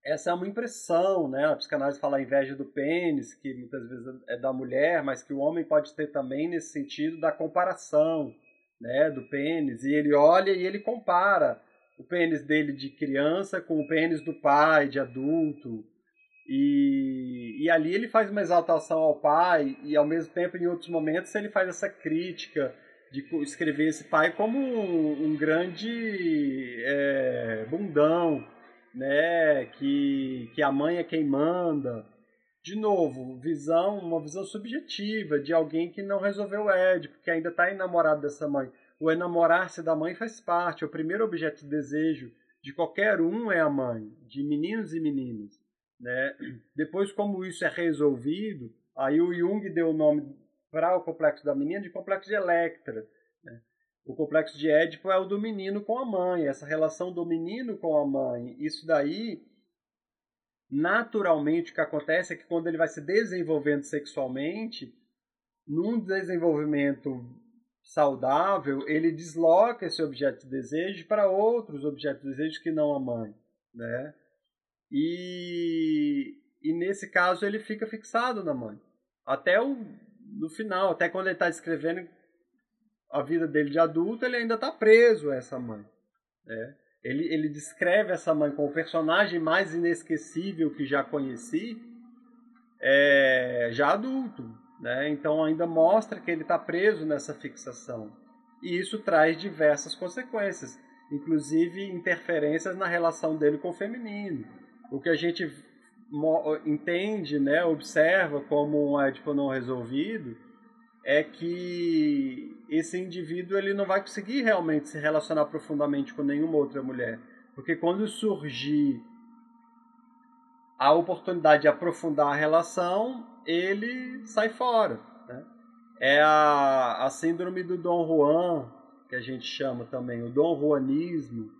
Essa é uma impressão, né? A psicanálise fala a inveja do pênis, que muitas vezes é da mulher, mas que o homem pode ter também nesse sentido da comparação, né? Do pênis. E ele olha e ele compara o pênis dele de criança com o pênis do pai, de adulto. E, e ali ele faz uma exaltação ao pai, e ao mesmo tempo, em outros momentos, ele faz essa crítica de escrever esse pai como um, um grande é, bundão, né? Que, que a mãe é quem manda. De novo, visão, uma visão subjetiva de alguém que não resolveu o Édipo, que ainda está enamorado dessa mãe. O enamorar-se da mãe faz parte, o primeiro objeto de desejo de qualquer um é a mãe, de meninos e meninas. Né? Depois, como isso é resolvido, aí o Jung deu o nome para o complexo da menina de complexo de Electra. Né? O complexo de Édipo é o do menino com a mãe, essa relação do menino com a mãe. Isso daí, naturalmente, o que acontece é que quando ele vai se desenvolvendo sexualmente, num desenvolvimento saudável, ele desloca esse objeto de desejo para outros objetos de desejo que não a mãe, né? E, e nesse caso ele fica fixado na mãe. Até o no final, até quando ele está escrevendo a vida dele de adulto, ele ainda está preso a essa mãe. Né? Ele, ele descreve essa mãe como o personagem mais inesquecível que já conheci, é, já adulto. Né? Então ainda mostra que ele está preso nessa fixação. E isso traz diversas consequências, inclusive interferências na relação dele com o feminino. O que a gente entende, né, observa como um édipo não resolvido, é que esse indivíduo ele não vai conseguir realmente se relacionar profundamente com nenhuma outra mulher. Porque quando surgir a oportunidade de aprofundar a relação, ele sai fora. Né? É a, a síndrome do Dom Juan, que a gente chama também, o Dom Juanismo.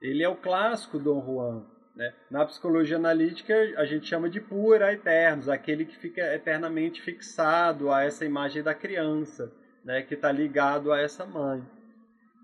Ele é o clássico Dom Juan. Né? Na psicologia analítica, a gente chama de pura eternos, aquele que fica eternamente fixado a essa imagem da criança, né? que está ligado a essa mãe.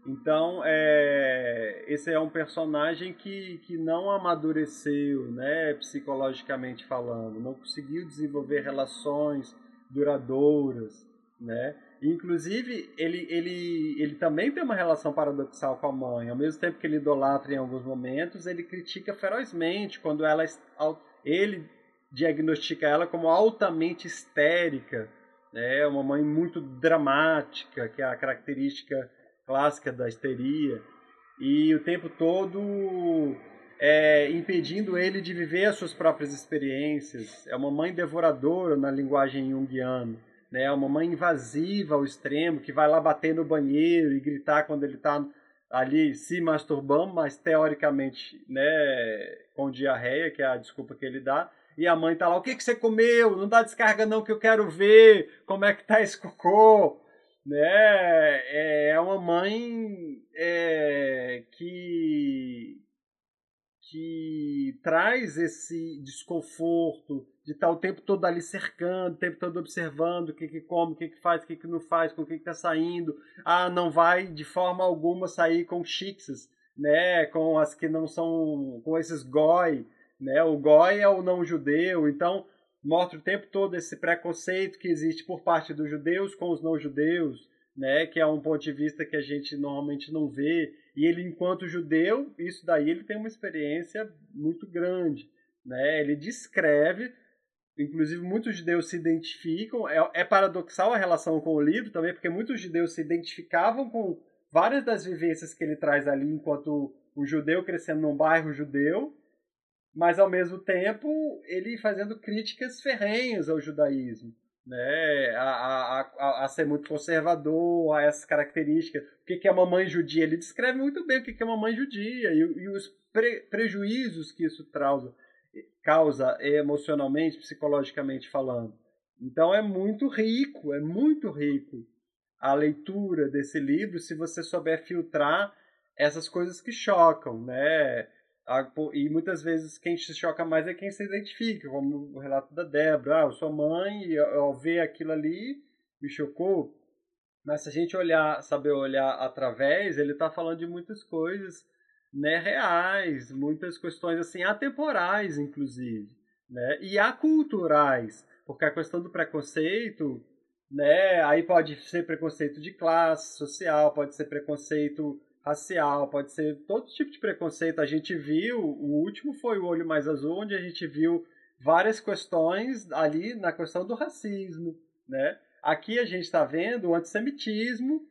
Então, é, esse é um personagem que, que não amadureceu, né, psicologicamente falando, não conseguiu desenvolver relações duradouras, né? Inclusive, ele, ele, ele também tem uma relação paradoxal com a mãe. Ao mesmo tempo que ele idolatra em alguns momentos, ele critica ferozmente quando ela ele diagnostica ela como altamente histérica, né? Uma mãe muito dramática, que é a característica clássica da histeria, e o tempo todo é, impedindo ele de viver as suas próprias experiências. É uma mãe devoradora na linguagem junguiana né? Uma mãe invasiva ao extremo, que vai lá bater no banheiro e gritar quando ele está ali se masturbando, mas teoricamente, né, com diarreia, que é a desculpa que ele dá. E a mãe tá lá, o que, que você comeu? Não dá descarga não que eu quero ver como é que tá esse cocô. Né? É, é uma mãe é, que, que traz esse desconforto, de estar o tempo todo ali cercando, o tempo todo observando o que, que come, o que, que faz, o que, que não faz, com o que está saindo. Ah, não vai de forma alguma sair com chixes, né? Com as que não são, com esses goi, né? O goi é o não judeu, então mostra o tempo todo esse preconceito que existe por parte dos judeus com os não judeus, né? Que é um ponto de vista que a gente normalmente não vê. E ele, enquanto judeu, isso daí ele tem uma experiência muito grande, né? Ele descreve Inclusive, muitos judeus se identificam. É, é, paradoxal a relação com o livro também, porque muitos judeus se identificavam com várias das vivências que ele traz ali enquanto um judeu crescendo num bairro judeu. mas ao mesmo tempo ele fazendo críticas ferrenhas ao judaísmo, né? A, a, a, ser muito conservador, a essas características. O que é uma mãe judia? Ele descreve muito bem o que é uma mãe judia e, e os pre, prejuízos que isso causa, causa emocionalmente, psicologicamente falando. Então é muito rico, é muito rico a leitura desse livro se você souber filtrar essas coisas que chocam, né? E muitas vezes quem se choca mais é quem se identifica, como o relato da Débora. Ah, eu sou mãe e ao ver aquilo ali me chocou. Mas se a gente olhar, saber olhar através, ele está falando de muitas coisas né, reais, muitas questões assim atemporais, inclusive, né, e aculturais, porque a questão do preconceito, né, aí pode ser preconceito de classe social, pode ser preconceito racial, pode ser todo tipo de preconceito. A gente viu, o último foi o Olho Mais Azul, onde a gente viu várias questões ali na questão do racismo, né? Aqui a gente está vendo o antissemitismo,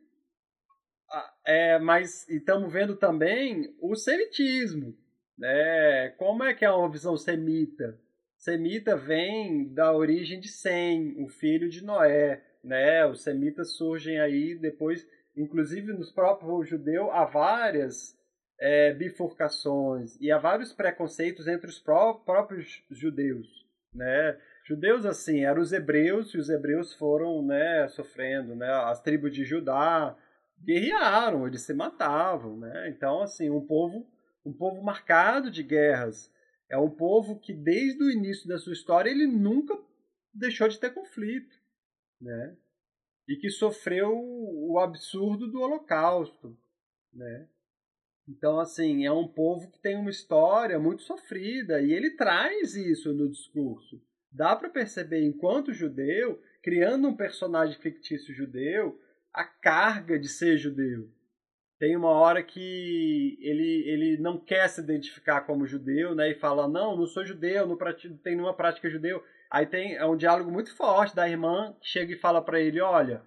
é, mas estamos vendo também o semitismo. Né? Como é que é uma visão semita? Semita vem da origem de Sem, o filho de Noé. Né? Os semitas surgem aí depois inclusive nos próprios judeus, há várias é, bifurcações e há vários preconceitos entre os pró próprios judeus, né? Judeus assim eram os hebreus e os hebreus foram, né, sofrendo, né? As tribos de Judá guerrearam, eles se matavam, né? Então assim um povo, um povo marcado de guerras, é um povo que desde o início da sua história ele nunca deixou de ter conflito, né? E que sofreu o absurdo do Holocausto, né? Então, assim, é um povo que tem uma história muito sofrida e ele traz isso no discurso. Dá para perceber, enquanto judeu, criando um personagem fictício judeu, a carga de ser judeu. Tem uma hora que ele, ele não quer se identificar como judeu, né? E fala, não, não sou judeu, não, pratico, não tenho nenhuma prática judeu. Aí tem é um diálogo muito forte da irmã que chega e fala para ele: Olha,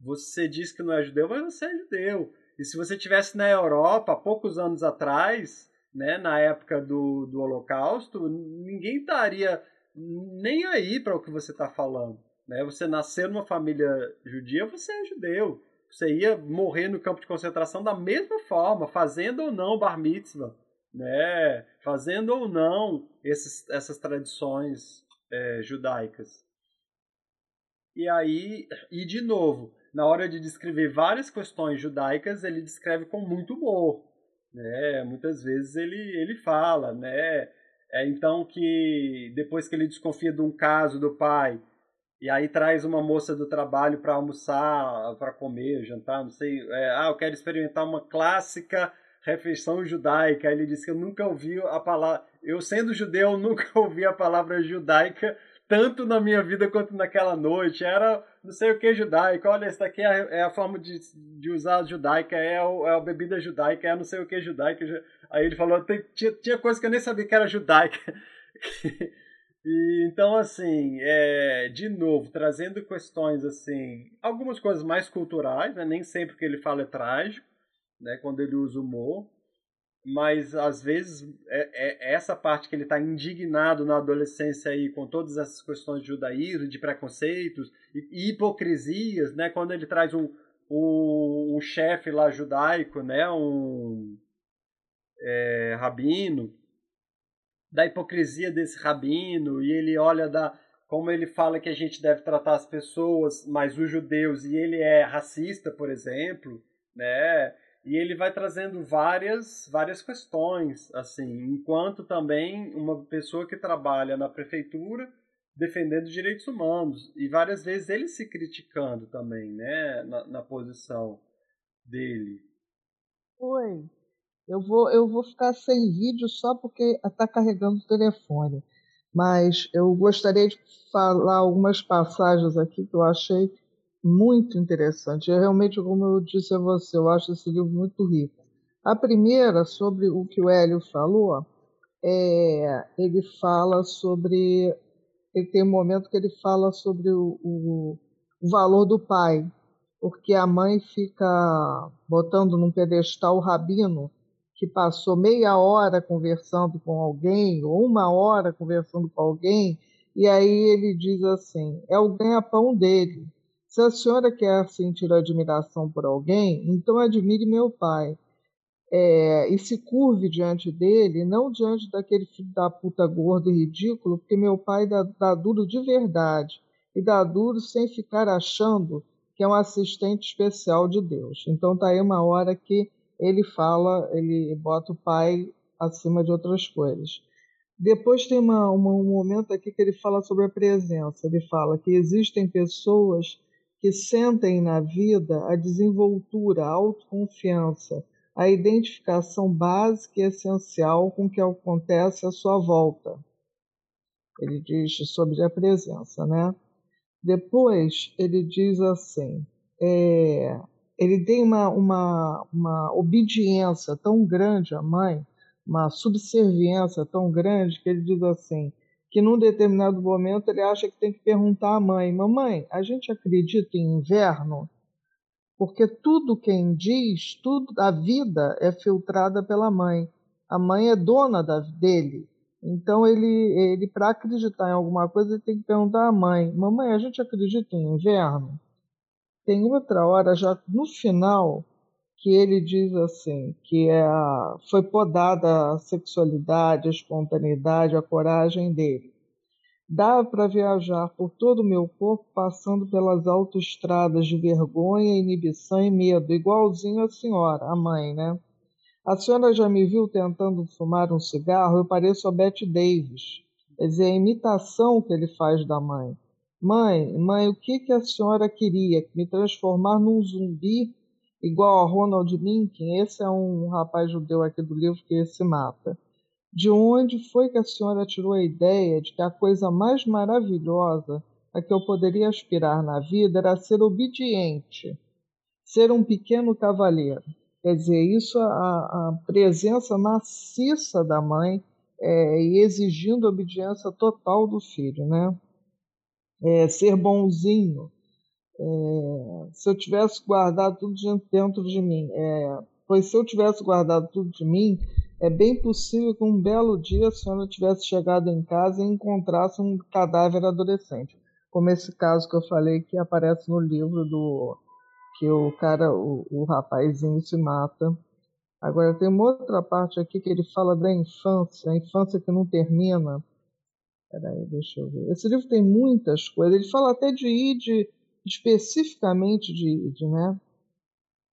você diz que não é judeu, mas você é judeu. E se você tivesse na Europa, poucos anos atrás, né, na época do, do Holocausto, ninguém estaria nem aí para o que você está falando. Né? Você nasceu numa família judia, você é judeu. Você ia morrer no campo de concentração da mesma forma, fazendo ou não bar mitzvah, né? fazendo ou não esses, essas tradições é, judaicas. E aí, e de novo, na hora de descrever várias questões judaicas, ele descreve com muito humor. Né? Muitas vezes ele, ele fala, né? É, então que depois que ele desconfia de um caso do pai, e aí traz uma moça do trabalho para almoçar, para comer, jantar, não sei, é, ah, eu quero experimentar uma clássica refeição judaica. Aí ele disse que eu nunca ouvi a palavra, eu sendo judeu, (laughs) nunca ouvi a palavra judaica tanto na minha vida quanto naquela noite. Era não sei o que judaica. Olha, essa daqui é a, é a forma de, de usar judaica, é, o, é a bebida judaica, é não sei o que judaica. Aí ele falou, tinha, tinha coisa que eu nem sabia que era judaica. (laughs) e, então, assim, é, de novo, trazendo questões assim, algumas coisas mais culturais, né? nem sempre que ele fala é trágico, né? quando ele usa humor mas às vezes é, é essa parte que ele está indignado na adolescência aí com todas essas questões de judaísmo, de preconceitos e, e hipocrisias, né? Quando ele traz um, um, um chefe lá judaico, né? Um é, rabino, da hipocrisia desse rabino e ele olha da como ele fala que a gente deve tratar as pessoas, mas os judeus e ele é racista, por exemplo, né? E ele vai trazendo várias várias questões assim enquanto também uma pessoa que trabalha na prefeitura defendendo direitos humanos e várias vezes ele se criticando também né na, na posição dele. Oi eu vou eu vou ficar sem vídeo só porque está carregando o telefone mas eu gostaria de falar algumas passagens aqui que eu achei muito interessante. É realmente, como eu disse a você, eu acho esse livro muito rico. A primeira, sobre o que o Hélio falou, é, ele fala sobre. Ele tem um momento que ele fala sobre o, o, o valor do pai, porque a mãe fica botando num pedestal o rabino, que passou meia hora conversando com alguém, ou uma hora conversando com alguém, e aí ele diz assim: é o ganha-pão dele. Se a senhora quer sentir admiração por alguém, então admire meu pai. É, e se curve diante dele, não diante daquele filho da puta gordo e ridículo, porque meu pai dá, dá duro de verdade. E dá duro sem ficar achando que é um assistente especial de Deus. Então tá aí uma hora que ele fala, ele bota o pai acima de outras coisas. Depois tem uma, uma, um momento aqui que ele fala sobre a presença. Ele fala que existem pessoas que sentem na vida a desenvoltura, a autoconfiança, a identificação básica e essencial com o que acontece à sua volta. Ele diz sobre a presença, né? Depois ele diz assim, é, ele tem uma, uma, uma obediência tão grande à mãe uma subserviência tão grande que ele diz assim, que num determinado momento ele acha que tem que perguntar à mãe, mamãe, a gente acredita em inverno? Porque tudo quem diz, tudo a vida é filtrada pela mãe. A mãe é dona da, dele. Então ele, ele para acreditar em alguma coisa, ele tem que perguntar à mãe, mamãe, a gente acredita em inverno? Tem outra hora já no final que ele diz assim, que é a, foi podada a sexualidade, a espontaneidade, a coragem dele. Dá para viajar por todo o meu corpo, passando pelas autoestradas de vergonha, inibição e medo, igualzinho a senhora, a mãe, né? A senhora já me viu tentando fumar um cigarro? Eu pareço a Betty Davis. Quer dizer, a imitação que ele faz da mãe. Mãe, mãe, o que, que a senhora queria? Me transformar num zumbi igual a Ronald Lincoln, esse é um rapaz judeu aqui do livro que se mata. De onde foi que a senhora tirou a ideia de que a coisa mais maravilhosa a que eu poderia aspirar na vida era ser obediente, ser um pequeno cavaleiro? Quer dizer, isso a, a presença maciça da mãe é, e exigindo obediência total do filho, né? É, ser bonzinho, é, se eu tivesse guardado tudo dentro de mim, é, pois se eu tivesse guardado tudo de mim, é bem possível que um belo dia a senhora tivesse chegado em casa e encontrasse um cadáver adolescente, como esse caso que eu falei que aparece no livro do que o cara, o, o rapazinho se mata. Agora tem uma outra parte aqui que ele fala da infância, a infância que não termina. Peraí, deixa eu ver. Esse livro tem muitas coisas. Ele fala até de ir de especificamente de, de né,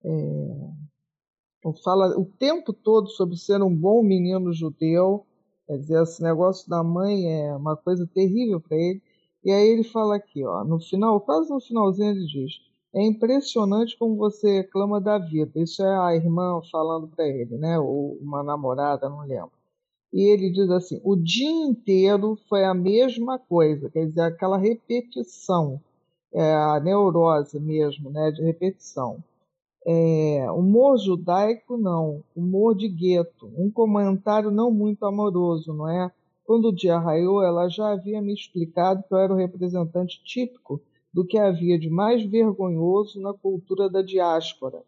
é, fala o tempo todo sobre ser um bom menino judeu, quer dizer, esse negócio da mãe é uma coisa terrível para ele. E aí ele fala aqui, ó, no final, quase no finalzinho ele diz: é impressionante como você reclama da vida. Isso é a irmã falando para ele, né? Ou uma namorada, não lembro. E ele diz assim: o dia inteiro foi a mesma coisa, quer dizer, aquela repetição é, a neurose mesmo, né, de repetição. É, humor judaico, não. Humor de gueto. Um comentário não muito amoroso, não é? Quando o dia raiou, ela já havia me explicado que eu era o representante típico do que havia de mais vergonhoso na cultura da diáspora.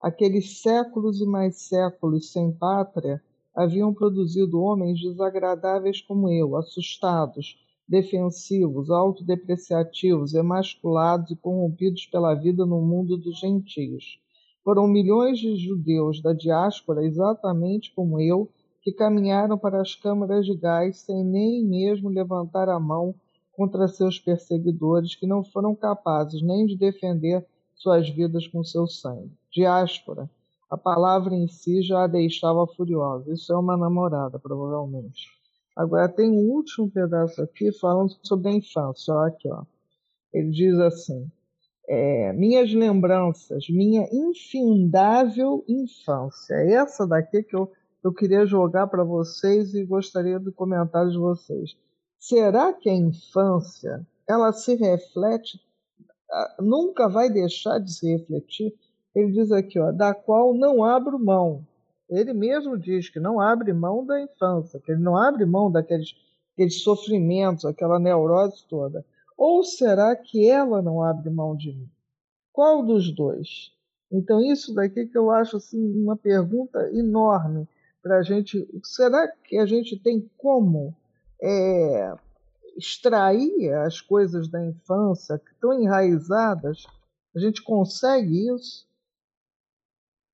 Aqueles séculos e mais séculos sem pátria haviam produzido homens desagradáveis como eu, assustados, defensivos, autodepreciativos, emasculados e corrompidos pela vida no mundo dos gentios. Foram milhões de judeus da diáspora, exatamente como eu, que caminharam para as câmaras de gás sem nem mesmo levantar a mão contra seus perseguidores, que não foram capazes nem de defender suas vidas com seu sangue. Diáspora. A palavra em si já a deixava furiosa. Isso é uma namorada, provavelmente. Agora tem um último pedaço aqui falando sobre a infância. Olha aqui, ó. Ele diz assim: é, minhas lembranças, minha infindável infância. Essa daqui que eu, eu queria jogar para vocês e gostaria do comentário de vocês. Será que a infância ela se reflete, nunca vai deixar de se refletir? Ele diz aqui, ó, da qual não abro mão ele mesmo diz que não abre mão da infância, que ele não abre mão daqueles aqueles sofrimentos, aquela neurose toda. Ou será que ela não abre mão de mim? Qual dos dois? Então, isso daqui que eu acho assim, uma pergunta enorme. para a gente. Será que a gente tem como é, extrair as coisas da infância que estão enraizadas? A gente consegue isso?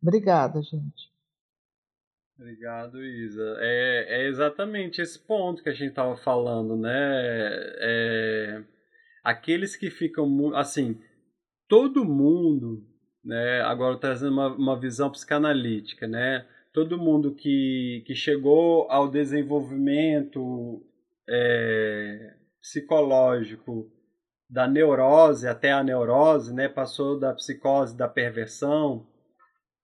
Obrigada, gente. Obrigado, Isa. É, é exatamente esse ponto que a gente estava falando, né? É, aqueles que ficam assim, todo mundo, né? Agora trazendo uma, uma visão psicanalítica, né? Todo mundo que, que chegou ao desenvolvimento é, psicológico da neurose até a neurose, né? Passou da psicose da perversão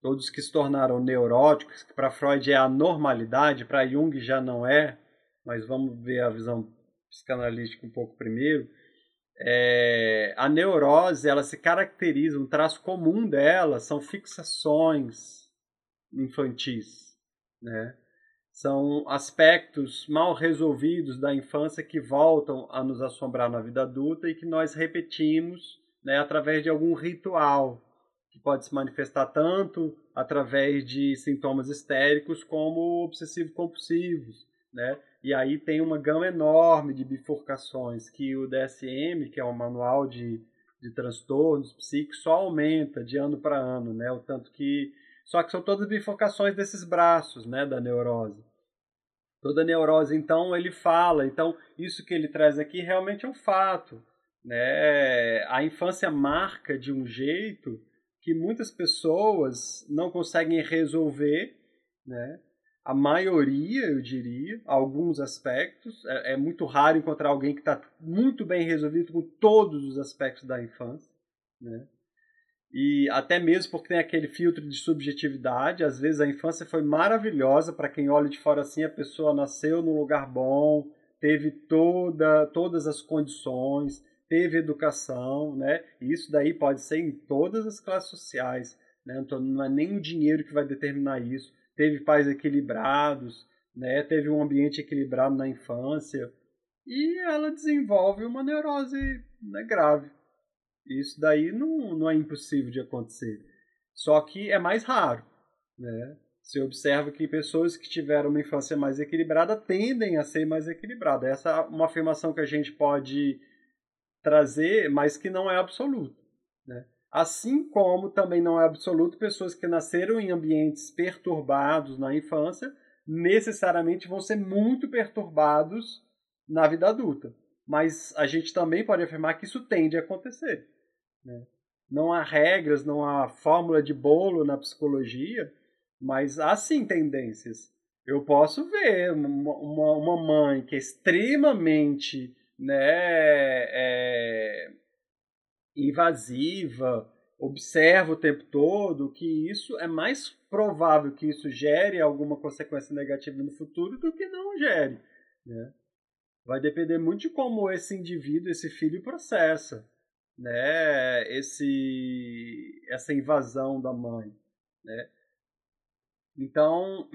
todos que se tornaram neuróticos, que para Freud é a normalidade, para Jung já não é, mas vamos ver a visão psicanalítica um pouco primeiro. É, a neurose ela se caracteriza, um traço comum dela são fixações infantis, né? São aspectos mal resolvidos da infância que voltam a nos assombrar na vida adulta e que nós repetimos né, através de algum ritual, que pode se manifestar tanto através de sintomas histéricos como obsessivo-compulsivos, né? E aí tem uma gama enorme de bifurcações que o DSM, que é o manual de, de transtornos psíquicos, só aumenta de ano para ano, né? O tanto que só que são todas bifurcações desses braços, né, da neurose. Toda neurose, então, ele fala. Então, isso que ele traz aqui realmente é um fato, né? A infância marca de um jeito que muitas pessoas não conseguem resolver, né? A maioria, eu diria, alguns aspectos. É, é muito raro encontrar alguém que está muito bem resolvido com todos os aspectos da infância, né? E até mesmo porque tem aquele filtro de subjetividade. Às vezes a infância foi maravilhosa para quem olha de fora assim, a pessoa nasceu num lugar bom, teve toda, todas as condições, teve educação, né? E isso daí pode ser em todas as classes sociais, né? Então não é nem o dinheiro que vai determinar isso. Teve pais equilibrados, né? Teve um ambiente equilibrado na infância e ela desenvolve uma neurose né, grave. Isso daí não, não é impossível de acontecer. Só que é mais raro, né? Você observa que pessoas que tiveram uma infância mais equilibrada tendem a ser mais equilibradas. Essa é uma afirmação que a gente pode trazer, mas que não é absoluto. Né? Assim como também não é absoluto pessoas que nasceram em ambientes perturbados na infância necessariamente vão ser muito perturbados na vida adulta. Mas a gente também pode afirmar que isso tende a acontecer. Né? Não há regras, não há fórmula de bolo na psicologia, mas há sim tendências. Eu posso ver uma, uma, uma mãe que é extremamente né, é, invasiva, observa o tempo todo, que isso é mais provável que isso gere alguma consequência negativa no futuro do que não gere. Né? Vai depender muito de como esse indivíduo, esse filho, processa né, esse, essa invasão da mãe. Né? Então,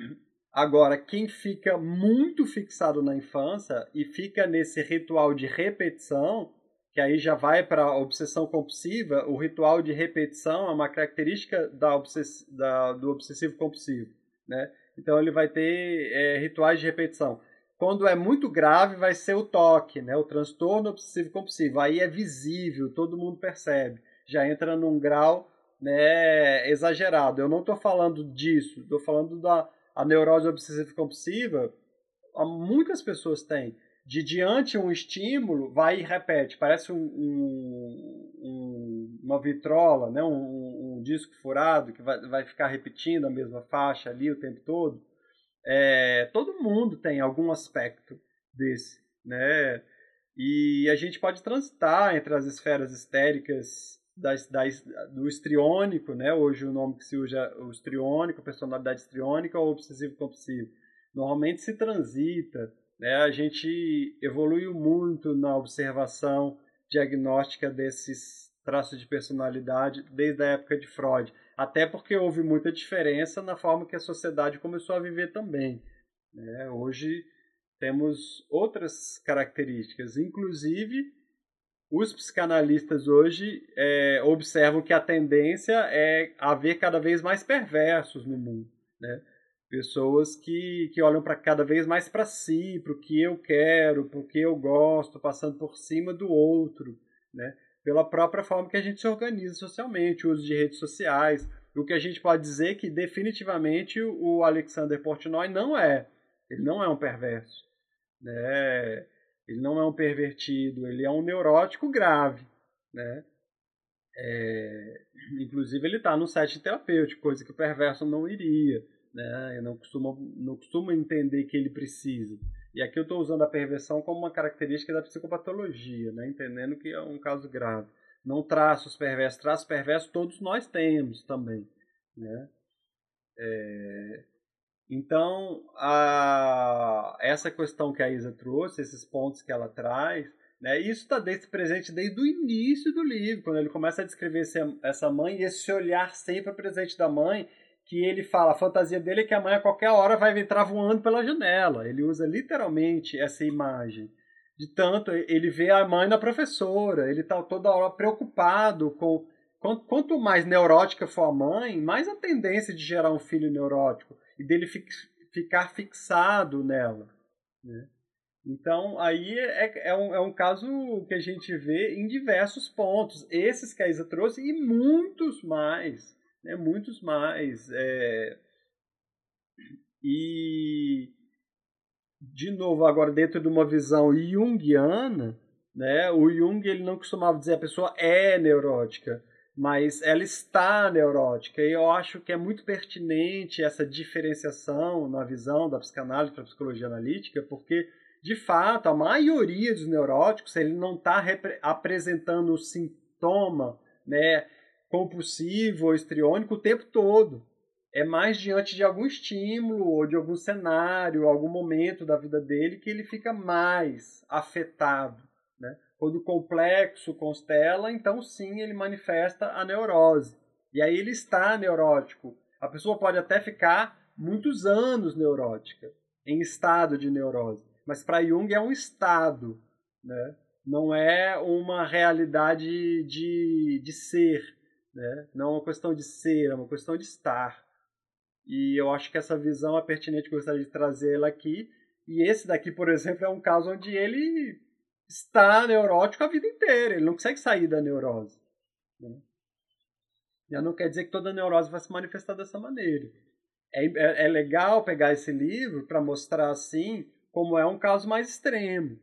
Agora, quem fica muito fixado na infância e fica nesse ritual de repetição, que aí já vai para a obsessão compulsiva, o ritual de repetição é uma característica da obsess da, do obsessivo compulsivo. Né? Então, ele vai ter é, rituais de repetição. Quando é muito grave, vai ser o toque, né? o transtorno obsessivo compulsivo. Aí é visível, todo mundo percebe. Já entra num grau né, exagerado. Eu não estou falando disso, estou falando da a neurose obsessiva compulsiva, muitas pessoas têm. De diante um estímulo, vai e repete. Parece um, um, um, uma vitrola, né? um, disco furado que vai, vai ficar repetindo a mesma faixa ali o tempo todo. É, todo mundo tem algum aspecto desse. Né? E a gente pode transitar entre as esferas histéricas das, do estriônico, né? Hoje o nome que se usa é o estriônico, personalidade estriônica ou obsessivo compulsivo. Normalmente se transita, né? A gente evoluiu muito na observação diagnóstica desses traços de personalidade desde a época de Freud, até porque houve muita diferença na forma que a sociedade começou a viver também. Né? Hoje temos outras características, inclusive os psicanalistas hoje é, observam que a tendência é haver cada vez mais perversos no mundo. Né? Pessoas que, que olham para cada vez mais para si, para o que eu quero, para o que eu gosto, passando por cima do outro, né? pela própria forma que a gente se organiza socialmente, o uso de redes sociais. O que a gente pode dizer que definitivamente o Alexander Portnoy não é. Ele não é um perverso. Né? Ele não é um pervertido, ele é um neurótico grave. Né? É, inclusive ele está no set terapêutico, coisa que o perverso não iria né? Eu não costumo, não costumo entender que ele precisa. E aqui eu estou usando a perversão como uma característica da psicopatologia, né? Entendendo que é um caso grave. Não traços perversos, traços perversos todos nós temos também, né? É... Então, a... essa questão que a Isa trouxe, esses pontos que ela traz, né? Isso está presente desde o início do livro, quando ele começa a descrever essa mãe e esse olhar sempre presente da mãe que ele fala, a fantasia dele é que a mãe a qualquer hora vai entrar voando pela janela. Ele usa literalmente essa imagem. De tanto, ele vê a mãe da professora, ele está toda hora preocupado com. Quanto mais neurótica for a mãe, mais a tendência de gerar um filho neurótico e dele ficar fixado nela. Né? Então, aí é, é, um, é um caso que a gente vê em diversos pontos. Esses que a Isa trouxe e muitos mais né, muitos mais. É... E, de novo, agora dentro de uma visão junguiana, né, o Jung ele não costumava dizer a pessoa é neurótica, mas ela está neurótica. E eu acho que é muito pertinente essa diferenciação na visão da psicanálise para a psicologia analítica, porque, de fato, a maioria dos neuróticos ele não está apresentando o sintoma né, compulsivo ou estriônico o tempo todo. É mais diante de algum estímulo ou de algum cenário, algum momento da vida dele que ele fica mais afetado. Quando o complexo constela, então sim ele manifesta a neurose. E aí ele está neurótico. A pessoa pode até ficar muitos anos neurótica, em estado de neurose. Mas para Jung é um estado, né? não é uma realidade de, de ser. Né? Não é uma questão de ser, é uma questão de estar. E eu acho que essa visão é pertinente, gostaria de trazê-la aqui. E esse daqui, por (laughs) exemplo, é um caso onde ele está neurótico a vida inteira, ele não consegue sair da neurose. Né? Já não quer dizer que toda neurose vai se manifestar dessa maneira. É, é, é legal pegar esse livro para mostrar assim como é um caso mais extremo.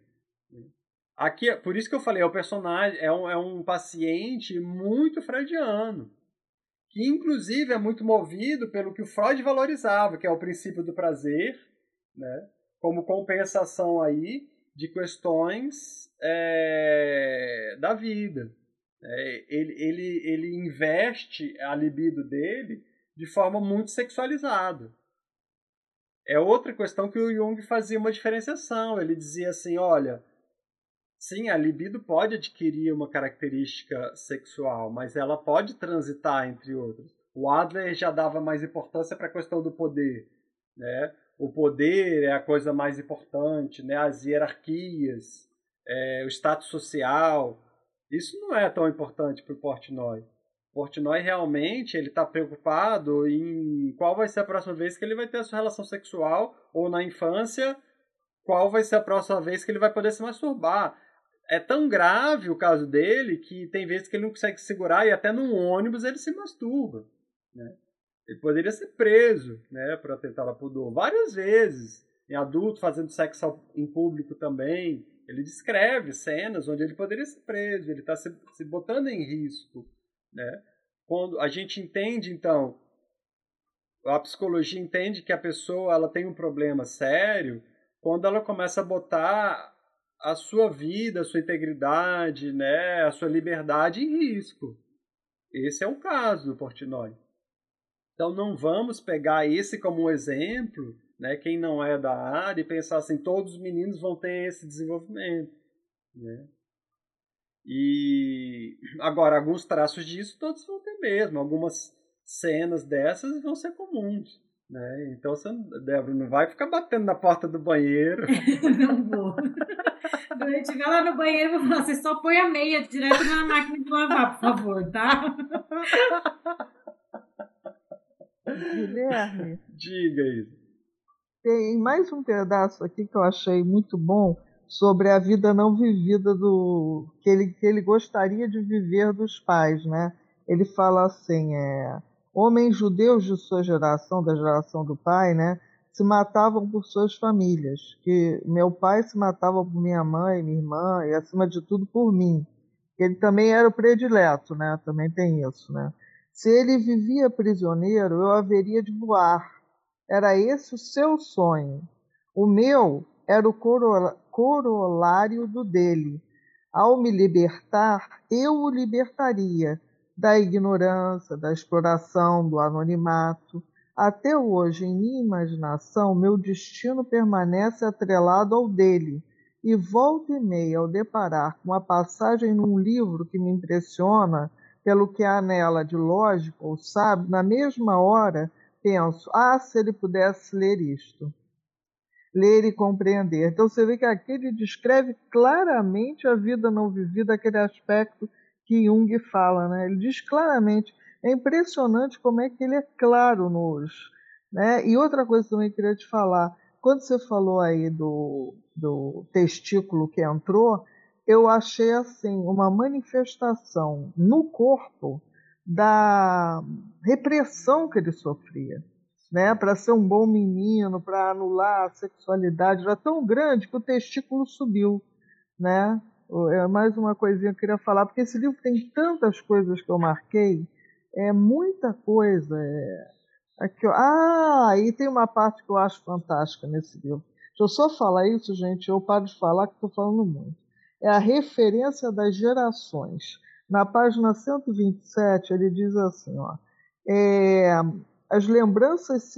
Aqui, por isso que eu falei, é o personagem é um, é um paciente muito freudiano, que inclusive é muito movido pelo que o Freud valorizava, que é o princípio do prazer, né, como compensação aí de questões é, da vida. É, ele, ele, ele investe a libido dele de forma muito sexualizada. É outra questão que o Jung fazia uma diferenciação. Ele dizia assim: olha, Sim, a libido pode adquirir uma característica sexual, mas ela pode transitar entre outras. O Adler já dava mais importância para a questão do poder, né? O poder é a coisa mais importante, né? As hierarquias, é, o status social. Isso não é tão importante para o Portnoy. Portnoy realmente ele está preocupado em qual vai ser a próxima vez que ele vai ter a sua relação sexual ou na infância qual vai ser a próxima vez que ele vai poder se masturbar é tão grave o caso dele que tem vezes que ele não consegue segurar e até num ônibus ele se masturba. Né? Ele poderia ser preso né, para tentar a pudor várias vezes. Em adulto, fazendo sexo em público também. Ele descreve cenas onde ele poderia ser preso, ele está se, se botando em risco. Né? Quando a gente entende, então, a psicologia entende que a pessoa ela tem um problema sério quando ela começa a botar a sua vida, a sua integridade, né, a sua liberdade em risco. Esse é o caso do Portnoy. Então não vamos pegar esse como um exemplo, né, quem não é da área, e pensar assim, todos os meninos vão ter esse desenvolvimento. Né? E agora, alguns traços disso todos vão ter mesmo, algumas cenas dessas vão ser comuns. Né? Então, você, Débora, não vai ficar batendo na porta do banheiro. (laughs) não vou. Quando eu estiver lá no banheiro, eu vou falar, você só põe a meia direto na máquina de lavar, por favor, tá? Guilherme. Diga isso. tem mais um pedaço aqui que eu achei muito bom sobre a vida não vivida do que ele, que ele gostaria de viver dos pais, né? Ele fala assim, é, homens judeus de sua geração, da geração do pai, né, se matavam por suas famílias, que meu pai se matava por minha mãe, minha irmã e acima de tudo por mim. Ele também era o predileto, né? Também tem isso, né? Se ele vivia prisioneiro, eu haveria de voar era esse o seu sonho. O meu era o corolário do dele. Ao me libertar, eu o libertaria da ignorância, da exploração, do anonimato. Até hoje, em minha imaginação, meu destino permanece atrelado ao dele, e volta e meia ao deparar com a passagem num livro que me impressiona pelo que há nela de lógico ou sábio, na mesma hora penso, ah, se ele pudesse ler isto, ler e compreender. Então você vê que aqui ele descreve claramente a vida não vivida, aquele aspecto que Jung fala, né? Ele diz claramente, é impressionante como é que ele é claro nos, né? E outra coisa também que eu queria te falar, quando você falou aí do, do testículo que entrou, eu achei assim uma manifestação no corpo da repressão que ele sofria. Né, para ser um bom menino, para anular a sexualidade, era tão grande que o testículo subiu. Né? É mais uma coisinha que eu queria falar, porque esse livro tem tantas coisas que eu marquei, é muita coisa. É... Aqui, ó. Ah, e tem uma parte que eu acho fantástica nesse livro. Deixa eu só falar isso, gente, eu paro de falar que estou falando muito. É a referência das gerações. Na página 127, ele diz assim: ó, é, as lembranças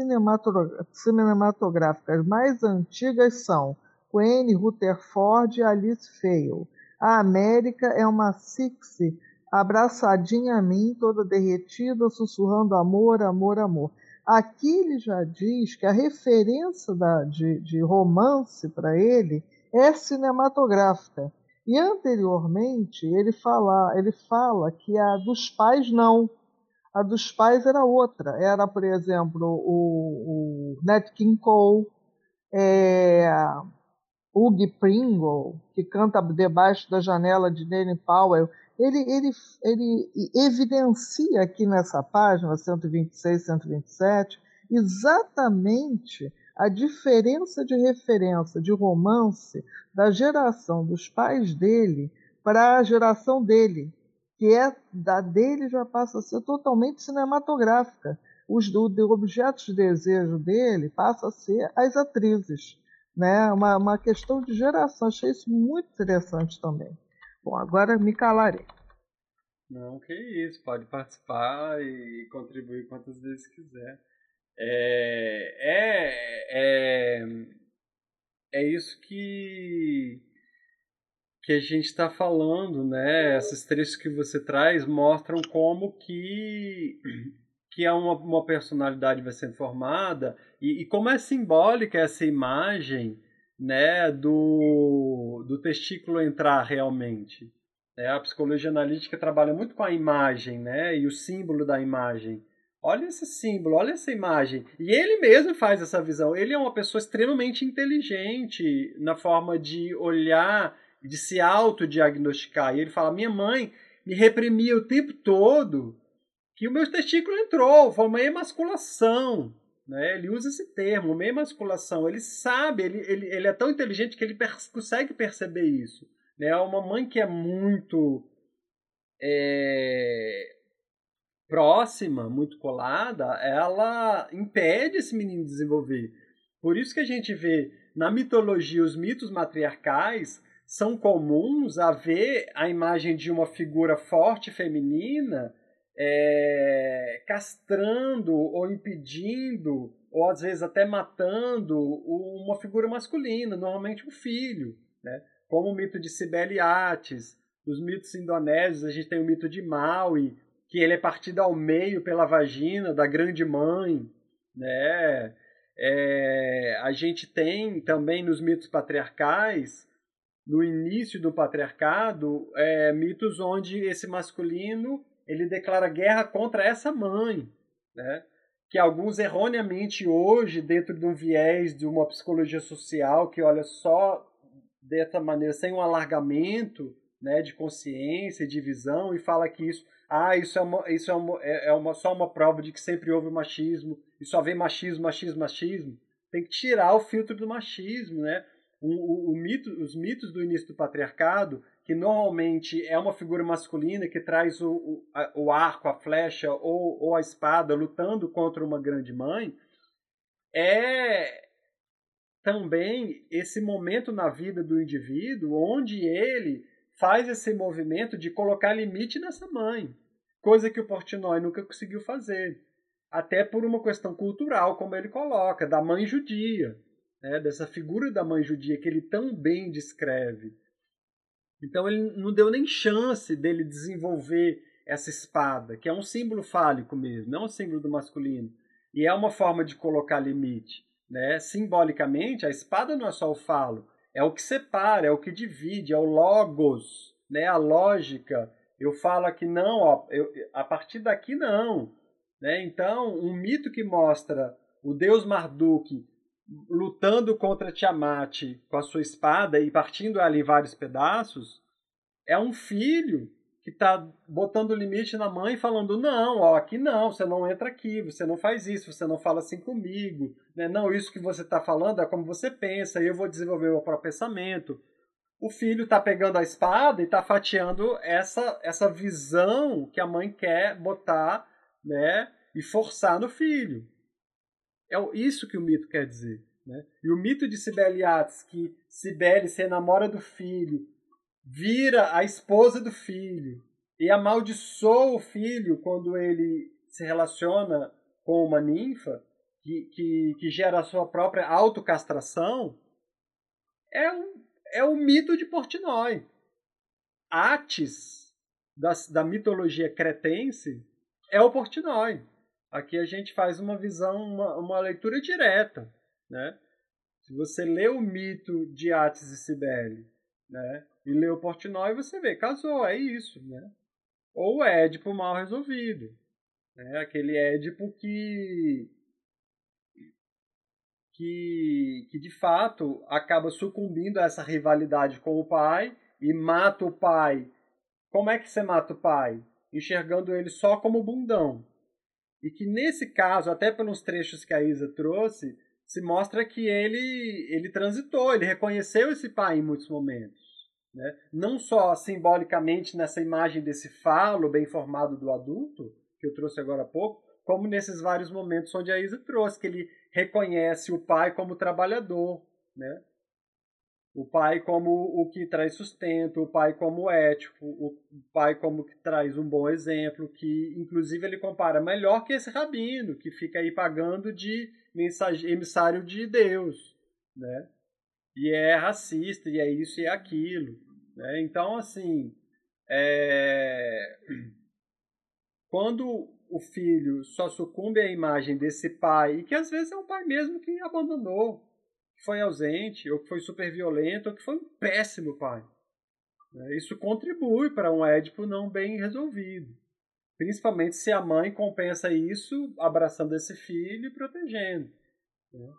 cinematográficas mais antigas são Wayne Rutherford e Alice Fail. A América é uma Sixie abraçadinha a mim, toda derretida, sussurrando amor, amor, amor. Aqui ele já diz que a referência da, de, de romance para ele é cinematográfica. E anteriormente ele fala, ele fala que a dos pais não. A dos pais era outra. Era, por exemplo, o, o Nat King Cole, é, Hugh Pringle, que canta debaixo da janela de Danny Powell. Ele, ele, ele evidencia aqui nessa página 126, 127, exatamente a diferença de referência de romance da geração dos pais dele para a geração dele, que é da dele já passa a ser totalmente cinematográfica. Os do, objetos de desejo dele passa a ser as atrizes, né? Uma, uma questão de geração. Achei isso muito interessante também. Bom, agora me calarei. Não, que isso, pode participar e contribuir quantas vezes quiser. É, é, é, é isso que, que a gente está falando, né? Esses trechos que você traz mostram como que, que uma, uma personalidade vai sendo formada e, e como é simbólica essa imagem né, do, do testículo entrar realmente. É, a psicologia analítica trabalha muito com a imagem né, e o símbolo da imagem. Olha esse símbolo, olha essa imagem. E ele mesmo faz essa visão. Ele é uma pessoa extremamente inteligente na forma de olhar, de se autodiagnosticar. E ele fala: minha mãe me reprimia o tempo todo que o meu testículo entrou, foi uma emasculação. Né? Ele usa esse termo, uma emasculação. Ele sabe, ele, ele, ele é tão inteligente que ele per consegue perceber isso. Né? É uma mãe que é muito. É, próxima, muito colada, ela impede esse menino de desenvolver. Por isso que a gente vê na mitologia os mitos matriarcais são comuns a ver a imagem de uma figura forte feminina é, castrando ou impedindo ou às vezes até matando uma figura masculina, normalmente um filho, né? como o mito de Cibele Ates, os mitos indonésios, a gente tem o mito de Maui, que ele é partido ao meio pela vagina da grande mãe, né? É, a gente tem também nos mitos patriarcais, no início do patriarcado, é, mitos onde esse masculino ele declara guerra contra essa mãe, né? que alguns erroneamente hoje, dentro de um viés de uma psicologia social que olha só dessa maneira, sem um alargamento né, de consciência, de visão, e fala que isso, ah, isso, é, uma, isso é, uma, é, é uma, só uma prova de que sempre houve machismo, e só vem machismo, machismo, machismo. Tem que tirar o filtro do machismo, né? O, o, o mito, os mitos do início do patriarcado, que normalmente é uma figura masculina que traz o, o, a, o arco, a flecha ou, ou a espada lutando contra uma grande mãe, é também esse momento na vida do indivíduo onde ele faz esse movimento de colocar limite nessa mãe, coisa que o Portnoy nunca conseguiu fazer, até por uma questão cultural, como ele coloca, da mãe judia, né, dessa figura da mãe judia que ele tão bem descreve. Então ele não deu nem chance dele desenvolver essa espada, que é um símbolo fálico mesmo, não um símbolo do masculino, e é uma forma de colocar limite. Né? Simbolicamente, a espada não é só o falo, é o que separa, é o que divide, é o logos, né? a lógica. Eu falo aqui não, ó, eu, a partir daqui não. Né? Então, um mito que mostra o deus Marduk lutando contra Tiamat com a sua espada e partindo ela em vários pedaços, é um filho que está botando limite na mãe, falando: não, ó, aqui não, você não entra aqui, você não faz isso, você não fala assim comigo. Né? Não, isso que você está falando é como você pensa, eu vou desenvolver o meu próprio pensamento. O filho está pegando a espada e está fatiando essa, essa visão que a mãe quer botar né, e forçar no filho. É isso que o mito quer dizer. Né? E o mito de Sibeli Yates, que Sibeli se enamora do filho, vira a esposa do filho e amaldiçoa o filho quando ele se relaciona com uma ninfa que, que, que gera a sua própria autocastração, é um, é o mito de Portnoy. Ates da, da mitologia cretense é o Portnoy. Aqui a gente faz uma visão, uma, uma leitura direta. Né? Se você lê o mito de Ates e Cibele né? E leu Portnoy você vê, casou, é isso, né? Ou o Édipo mal resolvido, né? Aquele Édipo que que, que de fato acaba sucumbindo a essa rivalidade com o pai e mata o pai. Como é que você mata o pai? Enxergando ele só como bundão. E que nesse caso, até pelos trechos que a Isa trouxe, se mostra que ele, ele transitou, ele reconheceu esse pai em muitos momentos. Né? Não só simbolicamente nessa imagem desse falo bem formado do adulto, que eu trouxe agora há pouco, como nesses vários momentos onde a Isa trouxe, que ele reconhece o pai como trabalhador, né? o pai como o que traz sustento, o pai como ético, o pai como que traz um bom exemplo, que inclusive ele compara melhor que esse rabino, que fica aí pagando de emissário de Deus, né? E é racista, e é isso e é aquilo. Né? Então, assim, é... (clears throat) quando o filho só sucumbe à imagem desse pai, e que às vezes é o pai mesmo que abandonou, que foi ausente, ou que foi super violento, ou que foi um péssimo pai. Né? Isso contribui para um Édipo não bem resolvido. Principalmente se a mãe compensa isso abraçando esse filho e protegendo. Né?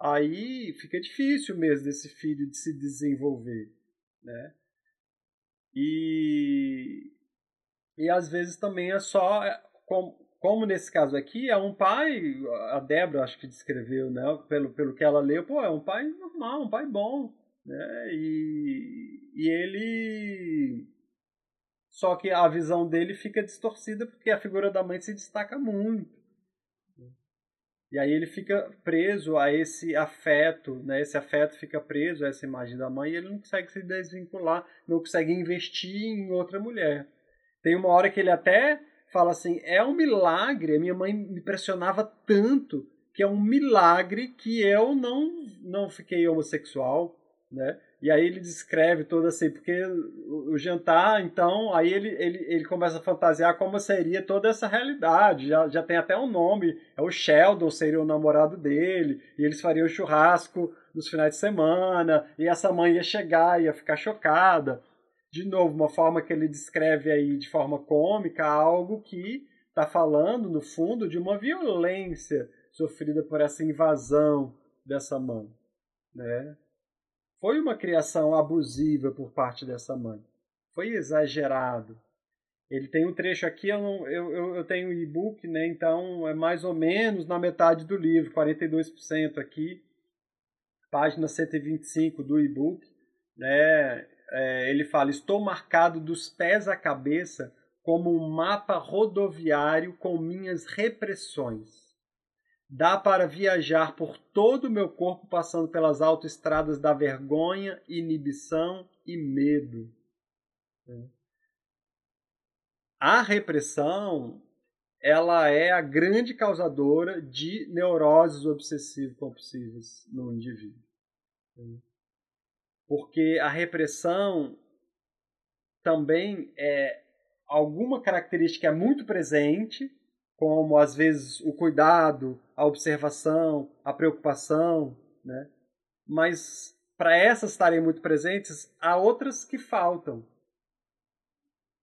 Aí fica difícil mesmo desse filho de se desenvolver né? E, e às vezes também é só, é, como, como nesse caso aqui, é um pai, a Débora acho que descreveu, né? Pelo, pelo que ela leu, pô, é um pai normal, um pai bom, né? E, e ele. Só que a visão dele fica distorcida porque a figura da mãe se destaca muito. E aí ele fica preso a esse afeto, né? Esse afeto fica preso a essa imagem da mãe e ele não consegue se desvincular, não consegue investir em outra mulher. Tem uma hora que ele até fala assim: é um milagre, a minha mãe me pressionava tanto que é um milagre que eu não, não fiquei homossexual, né? E aí ele descreve todo assim, porque o, jantar, então, aí ele, ele, ele começa a fantasiar como seria toda essa realidade. Já, já tem até um nome, é o Sheldon, seria o namorado dele, e eles fariam churrasco nos finais de semana, e essa mãe ia chegar, ia ficar chocada. De novo, uma forma que ele descreve aí de forma cômica, algo que está falando, no fundo, de uma violência sofrida por essa invasão dessa mãe. Né? Foi uma criação abusiva por parte dessa mãe. Foi exagerado. Ele tem um trecho aqui, eu, não, eu, eu, eu tenho e-book, né? então é mais ou menos na metade do livro, 42% aqui, página 125 do e-book. Né? É, ele fala: Estou marcado dos pés à cabeça como um mapa rodoviário com minhas repressões. Dá para viajar por todo o meu corpo passando pelas autoestradas da vergonha, inibição e medo. A repressão ela é a grande causadora de neuroses obsessivo-compulsivas no indivíduo. Porque a repressão também é alguma característica muito presente, como às vezes o cuidado, a observação, a preocupação, né? Mas para essas estarem muito presentes, há outras que faltam.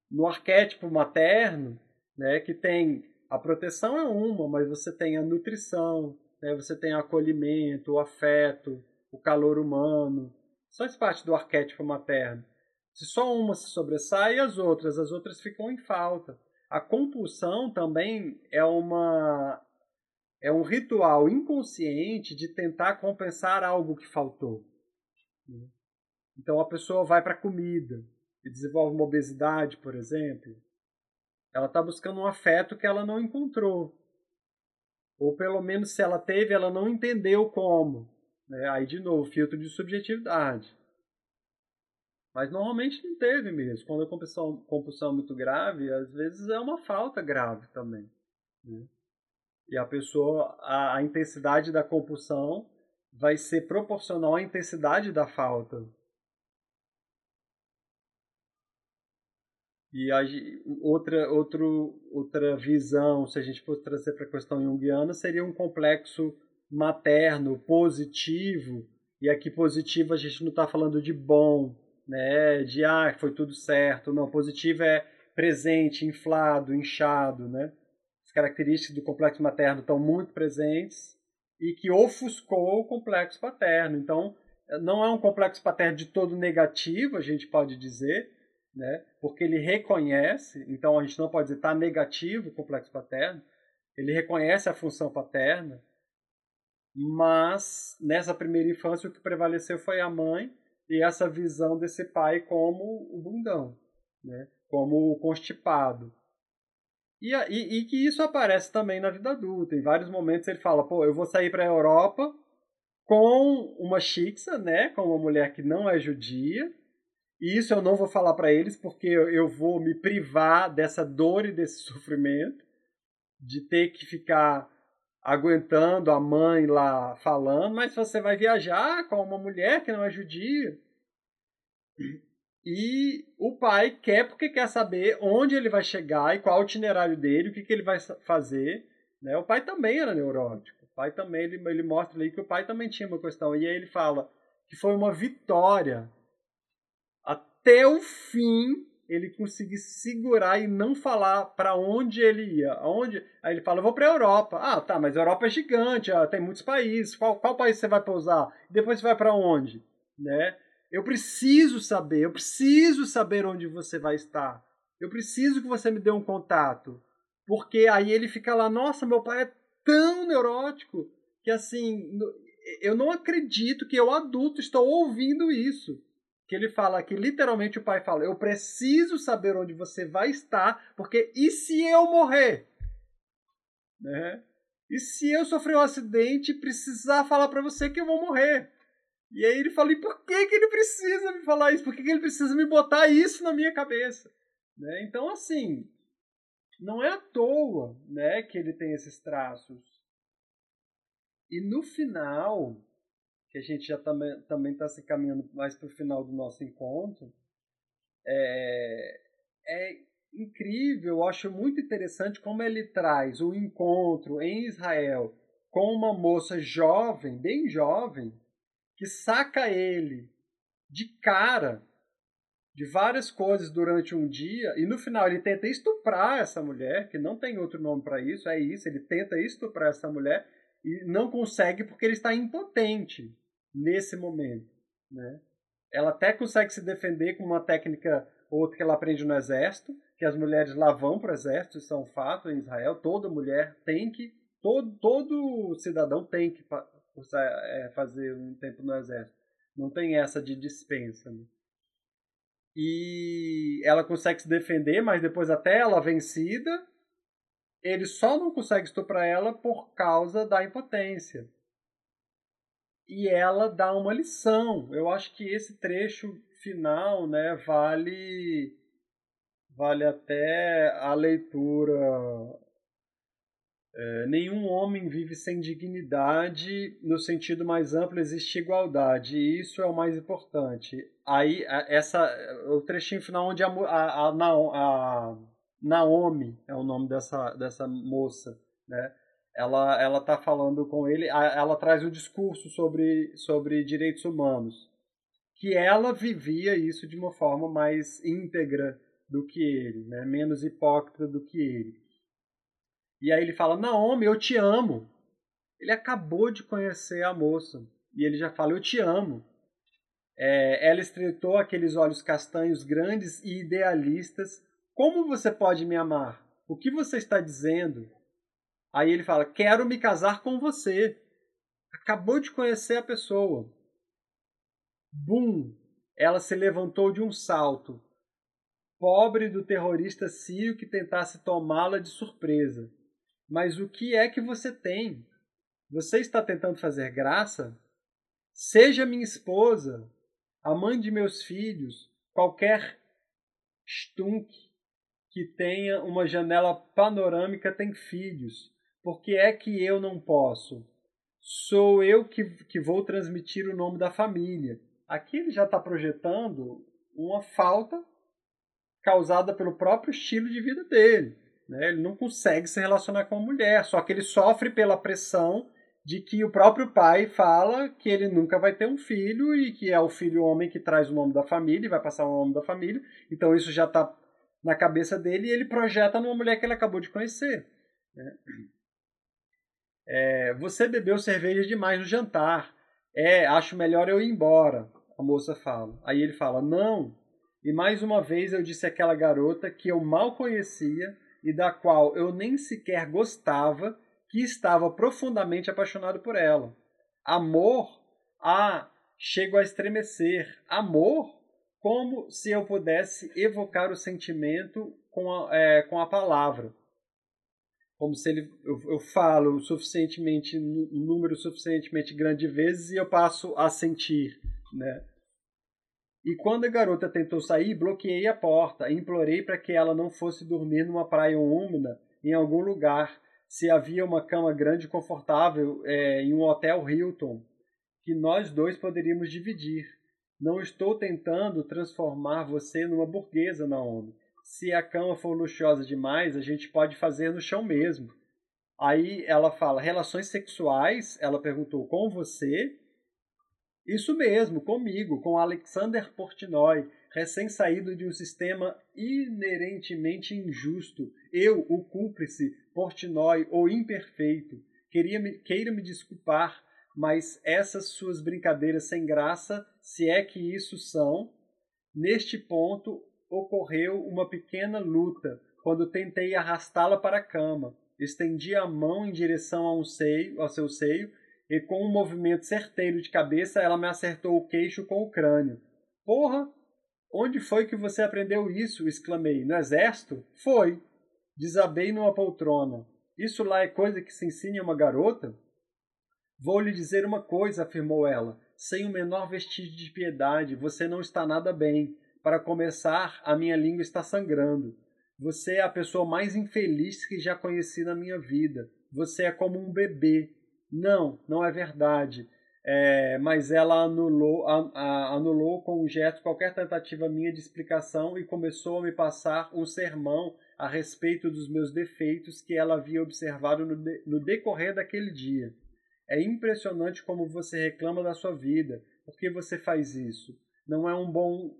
No arquétipo materno, né, que tem a proteção é uma, mas você tem a nutrição, né, você tem o acolhimento, o afeto, o calor humano, faz parte do arquétipo materno. Se só uma se sobressai, as outras, as outras ficam em falta. A compulsão também é uma é um ritual inconsciente de tentar compensar algo que faltou. Então a pessoa vai para a comida e desenvolve uma obesidade, por exemplo. Ela está buscando um afeto que ela não encontrou. Ou pelo menos se ela teve, ela não entendeu como. Né? Aí, de novo, filtro de subjetividade. Mas normalmente não teve mesmo. Quando a compulsão, compulsão é muito grave, às vezes é uma falta grave também. Né? E a pessoa, a, a, intensidade da compulsão vai ser proporcional à intensidade da falta. E a, outra, outro, outra visão, se a gente fosse trazer para a questão junguiana, seria um complexo materno, positivo, e aqui positivo a gente não está falando de bom, né? De ah, foi tudo certo. Não, positivo é presente, inflado, inchado, né? As características do complexo materno estão muito presentes e que ofuscou o complexo paterno. Então, não é um complexo paterno de todo negativo, a gente pode dizer, né? Porque ele reconhece, então a gente não pode dizer está negativo o complexo paterno, ele reconhece a função paterna, mas nessa primeira infância o que prevaleceu foi a mãe e essa visão desse pai como o bundão, né? como o constipado. E, e, e, que isso aparece também na vida adulta. Em vários momentos ele fala: pô, eu vou sair para a Europa com uma xixa, né? com uma mulher que não é judia. E isso eu não vou falar para eles porque eu vou me privar dessa dor e desse sofrimento de ter que ficar aguentando a mãe lá falando, mas você vai viajar com uma mulher que não é judia. E o pai quer porque quer saber onde ele vai chegar e qual o itinerário dele, o que, que ele vai fazer. Né? O pai também era neurótico. O pai também, ele, ele mostra ali que o pai também tinha uma questão. E aí ele fala que foi uma vitória até o fim ele conseguir segurar e não falar para onde ele ia. Aonde? Aí ele fala, eu vou para a Europa. Ah, tá, mas a Europa é gigante, ah, tem muitos países. Qual, qual país você vai pousar? Depois você vai para onde? Né? Eu preciso saber, eu preciso saber onde você vai estar. Eu preciso que você me dê um contato. Porque aí ele fica lá, nossa, meu pai é tão neurótico que assim, eu não acredito que eu adulto estou ouvindo isso que ele fala que literalmente o pai fala: Eu preciso saber onde você vai estar, porque e se eu morrer? Né? E se eu sofrer um acidente e precisar falar para você que eu vou morrer? E aí ele fala: E por que, que ele precisa me falar isso? Por que, que ele precisa me botar isso na minha cabeça? Né? Então, assim, não é à toa né, que ele tem esses traços. E no final, que a gente já também está se caminhando mais para o final do nosso encontro, é, é incrível, eu acho muito interessante como ele traz o encontro em Israel com uma moça jovem, bem jovem, que saca ele de cara de várias coisas durante um dia e no final ele tenta estuprar essa mulher, que não tem outro nome para isso, é isso, ele tenta estuprar essa mulher e não consegue porque ele está impotente nesse momento, né? Ela até consegue se defender com uma técnica outra que ela aprende no exército, que as mulheres lá vão para o exército, isso é um fato em Israel, toda mulher tem que, todo, todo cidadão tem que é, fazer um tempo no exército. Não tem essa de dispensa. Né? E ela consegue se defender, mas depois até ela vencida, ele só não consegue estuprar ela por causa da impotência. E ela dá uma lição. Eu acho que esse trecho final, né, vale vale até a leitura é, nenhum homem vive sem dignidade, no sentido mais amplo existe igualdade, e isso é o mais importante. Aí, essa, o trechinho final onde a, a, a, a Naomi é o nome dessa, dessa moça, né? Ela ela está falando com ele, ela traz o um discurso sobre sobre direitos humanos, que ela vivia isso de uma forma mais íntegra do que ele, né? Menos hipócrita do que ele. E aí ele fala: Naomi, eu te amo. Ele acabou de conhecer a moça. E ele já fala: Eu te amo. É, ela estreitou aqueles olhos castanhos grandes e idealistas. Como você pode me amar? O que você está dizendo? Aí ele fala: Quero me casar com você. Acabou de conhecer a pessoa. Bum! Ela se levantou de um salto. Pobre do terrorista sírio que tentasse tomá-la de surpresa. Mas o que é que você tem? Você está tentando fazer graça? Seja minha esposa, a mãe de meus filhos, qualquer stunk que tenha uma janela panorâmica tem filhos. Por que é que eu não posso? Sou eu que, que vou transmitir o nome da família. Aqui ele já está projetando uma falta causada pelo próprio estilo de vida dele. Né? Ele não consegue se relacionar com a mulher, só que ele sofre pela pressão de que o próprio pai fala que ele nunca vai ter um filho e que é o filho homem que traz o nome da família e vai passar o nome da família. Então isso já está na cabeça dele e ele projeta numa mulher que ele acabou de conhecer. Né? É, você bebeu cerveja demais no jantar. É, acho melhor eu ir embora. A moça fala. Aí ele fala: Não. E mais uma vez eu disse àquela garota que eu mal conhecia e da qual eu nem sequer gostava, que estava profundamente apaixonado por ela. Amor, ah, chego a estremecer. Amor, como se eu pudesse evocar o sentimento com a, é, com a palavra. Como se ele, eu, eu falo suficientemente, um número suficientemente grande de vezes e eu passo a sentir, né? E quando a garota tentou sair, bloqueei a porta e implorei para que ela não fosse dormir numa praia úmida em algum lugar, se havia uma cama grande e confortável é, em um hotel Hilton, que nós dois poderíamos dividir. Não estou tentando transformar você numa burguesa, Naomi. Se a cama for luxuosa demais, a gente pode fazer no chão mesmo. Aí ela fala: relações sexuais? Ela perguntou: com você? Isso mesmo, comigo, com Alexander Portnoy, recém-saído de um sistema inerentemente injusto. Eu, o cúmplice, Portnoy, o imperfeito. Queria me, queira me desculpar, mas essas suas brincadeiras sem graça, se é que isso são, neste ponto ocorreu uma pequena luta quando tentei arrastá-la para a cama. Estendi a mão em direção a um seio, ao seu seio e com um movimento certeiro de cabeça ela me acertou o queixo com o crânio. Porra! Onde foi que você aprendeu isso? exclamei. No exército? Foi. Desabei numa poltrona. Isso lá é coisa que se ensina a uma garota? Vou lhe dizer uma coisa, afirmou ela, sem o menor vestígio de piedade. Você não está nada bem. Para começar, a minha língua está sangrando. Você é a pessoa mais infeliz que já conheci na minha vida. Você é como um bebê. Não, não é verdade. É, mas ela anulou, a, a, anulou com um gesto qualquer tentativa minha de explicação e começou a me passar um sermão a respeito dos meus defeitos que ela havia observado no, de, no decorrer daquele dia. É impressionante como você reclama da sua vida. Por que você faz isso? Não é um bom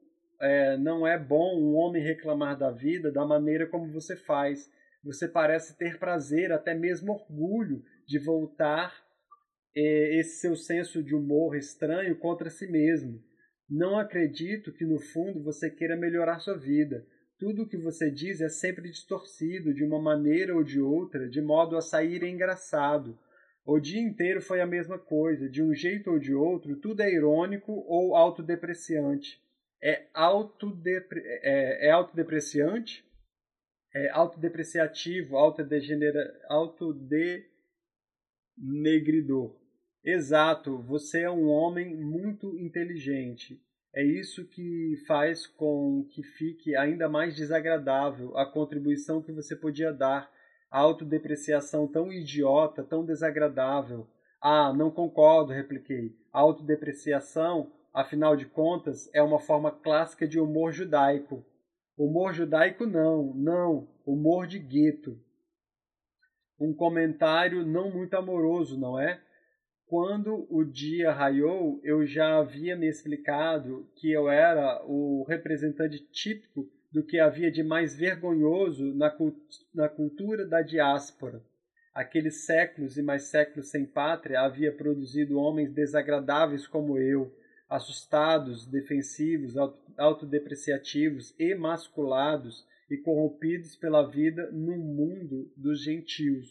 é, não é bom um homem reclamar da vida da maneira como você faz. Você parece ter prazer, até mesmo orgulho, de voltar é, esse seu senso de humor estranho contra si mesmo. Não acredito que no fundo você queira melhorar sua vida. Tudo o que você diz é sempre distorcido de uma maneira ou de outra, de modo a sair engraçado. O dia inteiro foi a mesma coisa, de um jeito ou de outro, tudo é irônico ou autodepreciante. É, autodepre... é, é autodepreciante? É autodepreciativo, autodegenera... autodenegridor. Exato, você é um homem muito inteligente. É isso que faz com que fique ainda mais desagradável a contribuição que você podia dar a autodepreciação tão idiota, tão desagradável. Ah, não concordo, repliquei. A autodepreciação, afinal de contas, é uma forma clássica de humor judaico. Humor judaico não, não, humor de gueto. Um comentário não muito amoroso, não é? Quando o dia raiou, eu já havia me explicado que eu era o representante típico do que havia de mais vergonhoso na, na cultura da diáspora. Aqueles séculos e mais séculos sem pátria havia produzido homens desagradáveis como eu, assustados, defensivos, autodepreciativos, emasculados e corrompidos pela vida no mundo dos gentios.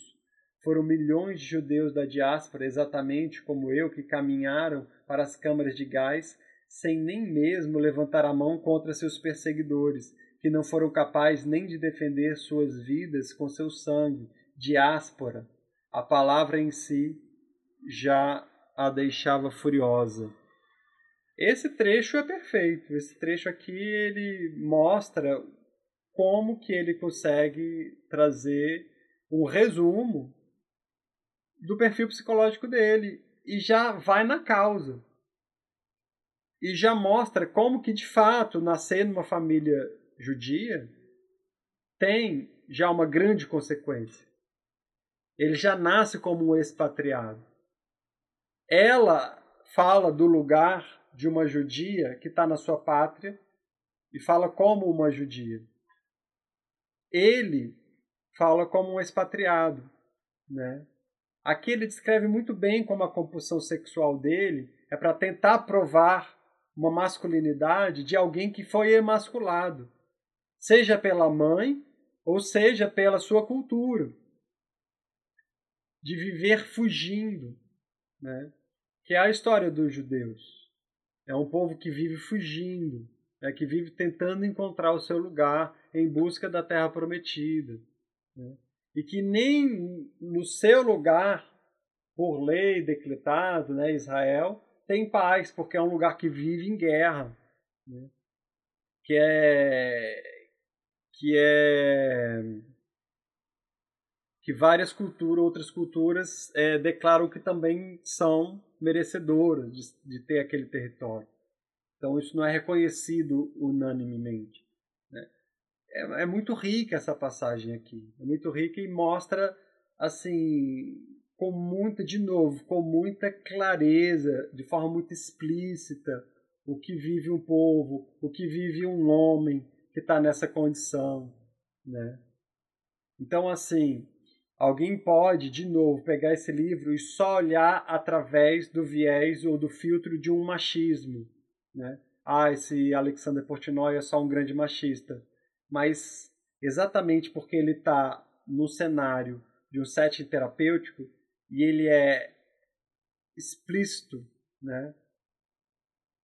Foram milhões de judeus da diáspora, exatamente como eu, que caminharam para as câmaras de gás sem nem mesmo levantar a mão contra seus perseguidores que não foram capazes nem de defender suas vidas com seu sangue, diáspora. A palavra em si já a deixava furiosa. Esse trecho é perfeito. Esse trecho aqui ele mostra como que ele consegue trazer um resumo do perfil psicológico dele e já vai na causa. E já mostra como que de fato nascer numa família judia tem já uma grande consequência. Ele já nasce como um expatriado. Ela fala do lugar de uma judia que está na sua pátria e fala como uma judia. Ele fala como um expatriado, né? Aqui ele descreve muito bem como a compulsão sexual dele é para tentar provar uma masculinidade de alguém que foi emasculado seja pela mãe ou seja pela sua cultura, de viver fugindo, né? que é a história dos judeus. É um povo que vive fugindo, né? que vive tentando encontrar o seu lugar em busca da terra prometida. Né? E que nem no seu lugar, por lei decretado, né, Israel, tem paz, porque é um lugar que vive em guerra. Né? Que é que é que várias culturas, outras culturas é, declaram que também são merecedoras de, de, ter aquele território. Então isso não é reconhecido unanimemente. Né? É, é, muito rica essa passagem aqui, é muito rica e mostra assim com muita, de novo, com muita clareza, de forma muito explícita, o que vive um povo, o que vive um homem, que está nessa condição, né? Então, assim, alguém pode, de novo, pegar esse livro e só olhar através do viés ou do filtro de um machismo, né? Ah, esse Alexander Portnoy é só um grande machista. Mas exatamente porque ele está no cenário de um setting terapêutico e ele é explícito, né?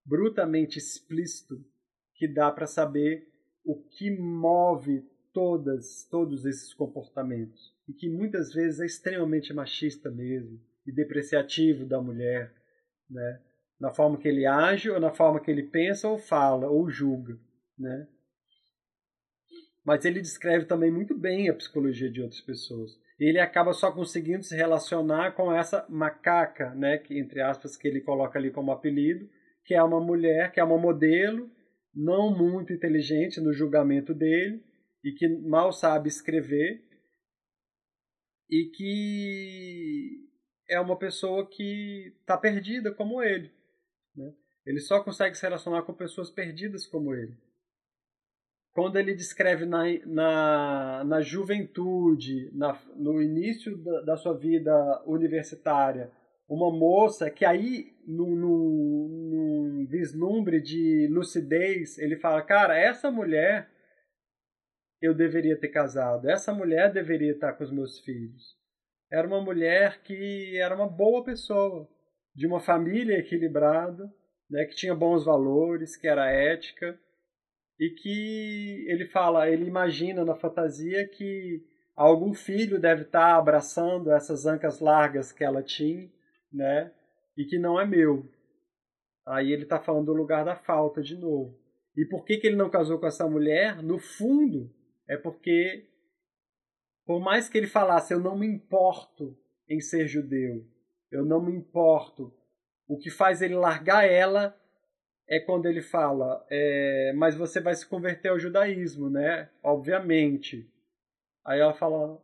brutamente explícito, que dá para saber o que move todas, todos esses comportamentos e que muitas vezes é extremamente machista mesmo e depreciativo da mulher, né? Na forma que ele age ou na forma que ele pensa ou fala ou julga, né? Mas ele descreve também muito bem a psicologia de outras pessoas. Ele acaba só conseguindo se relacionar com essa macaca, né, que entre aspas que ele coloca ali como apelido, que é uma mulher, que é uma modelo não muito inteligente no julgamento dele e que mal sabe escrever e que é uma pessoa que está perdida como ele. Né? Ele só consegue se relacionar com pessoas perdidas como ele. quando ele descreve na, na, na juventude, na, no início da, da, sua vida universitária, uma moça que aí, num, num, num vislumbre de lucidez, ele fala: Cara, essa mulher eu deveria ter casado, essa mulher deveria estar com os meus filhos. Era uma mulher que era uma boa pessoa, de uma família equilibrada, né, que tinha bons valores, que era ética e que ele fala, ele imagina na fantasia que algum filho deve estar abraçando essas ancas largas que ela tinha, né? E que não é meu. Aí ele está falando do lugar da falta de novo. E por que, que ele não casou com essa mulher? No fundo, é porque, por mais que ele falasse, eu não me importo em ser judeu, eu não me importo, o que faz ele largar ela é quando ele fala, é, mas você vai se converter ao judaísmo, né? Obviamente. Aí ela fala,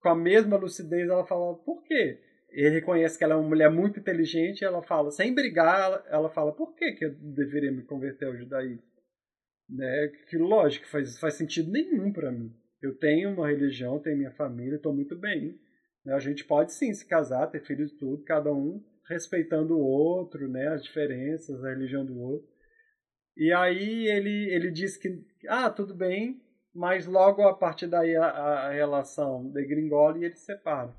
com a mesma lucidez, ela fala, por quê? Ele reconhece que ela é uma mulher muito inteligente, ela fala, sem brigar, ela fala, por que, que eu deveria me converter ao judaísmo? Né? Que lógico, faz, faz sentido nenhum para mim. Eu tenho uma religião, tenho minha família, estou muito bem. Né? A gente pode sim se casar, ter filhos tudo, cada um respeitando o outro, né, as diferenças, a religião do outro. E aí ele, ele diz que, ah, tudo bem, mas logo a partir daí a, a relação degringola e ele separa.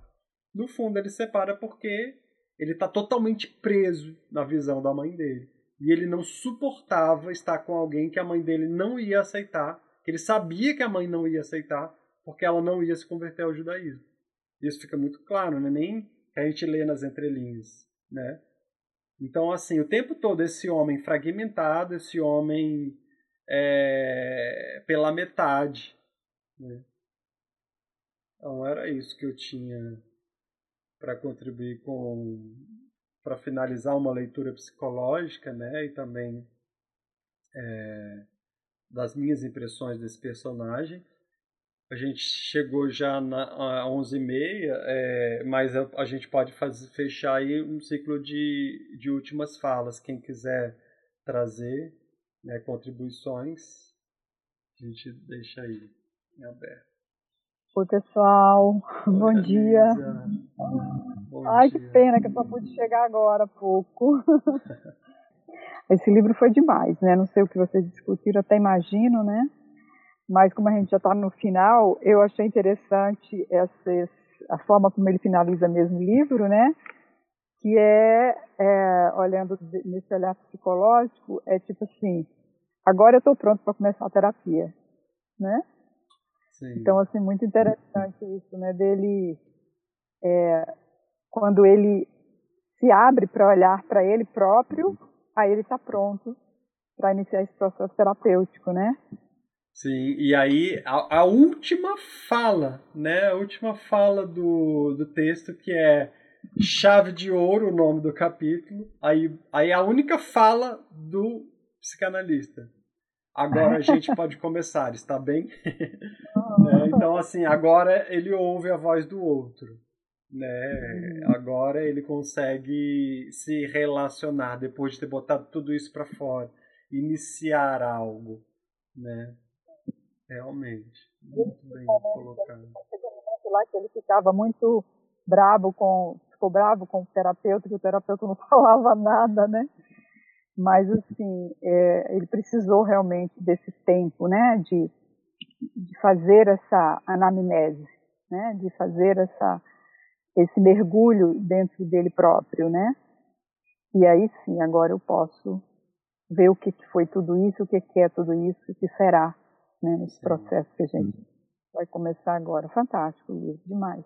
No fundo ele separa porque ele está totalmente preso na visão da mãe dele. E ele não suportava estar com alguém que a mãe dele não ia aceitar, que ele sabia que a mãe não ia aceitar, porque ela não ia se converter ao judaísmo. Isso fica muito claro, né? nem a gente lê nas entrelinhas né? Então, assim, o tempo todo esse homem fragmentado, esse homem é, pela metade, né? Então, era isso que eu tinha para contribuir com para finalizar uma leitura psicológica, né, e também é, das minhas impressões desse personagem. A gente chegou já na, a 11h30, é, mas a, a, gente pode fazer, fechar aí um ciclo de, de últimas falas. Quem quiser trazer né, contribuições, a gente deixa aí em aberto. Oi, pessoal. Bom dia. Bom Ai, dia. que pena que eu só pude chegar agora há pouco. (laughs) Esse livro foi demais, né? Não sei o que vocês discutiram, até imagino, né? mas como a gente já está no final, eu achei interessante essa, a forma como ele finaliza mesmo o livro, né? Que é, é olhando nesse olhar psicológico, é tipo assim, agora eu estou pronto para começar a terapia, né? Sim. Então, assim, muito interessante isso, né? Dele, é, quando ele se abre para olhar para ele próprio, aí ele está pronto para iniciar esse processo terapêutico, né? Sim, e aí a, a, última fala, né? A última fala do, do texto que é chave de ouro, o nome do capítulo. Aí, aí a única fala do psicanalista. Agora a (laughs) gente pode começar, está bem? né? (laughs) Então, assim, agora ele ouve a voz do outro. Né? Agora ele consegue se relacionar depois de ter botado tudo isso para fora, iniciar algo, né? Realmente, muito bem colocado. Lá que ele ficava muito bravo com, ficou bravo com o terapeuta, que o terapeuta não (laughs) falava nada, né? Mas assim, é, ele precisou realmente desse tempo, né? De, de fazer essa anamnese, né? De fazer essa esse mergulho dentro dele próprio, né? E aí sim, agora eu posso ver o que, foi tudo isso, o que, é tudo isso, o que será né, nesse processo que a gente vai começar agora. Fantástico livro, demais.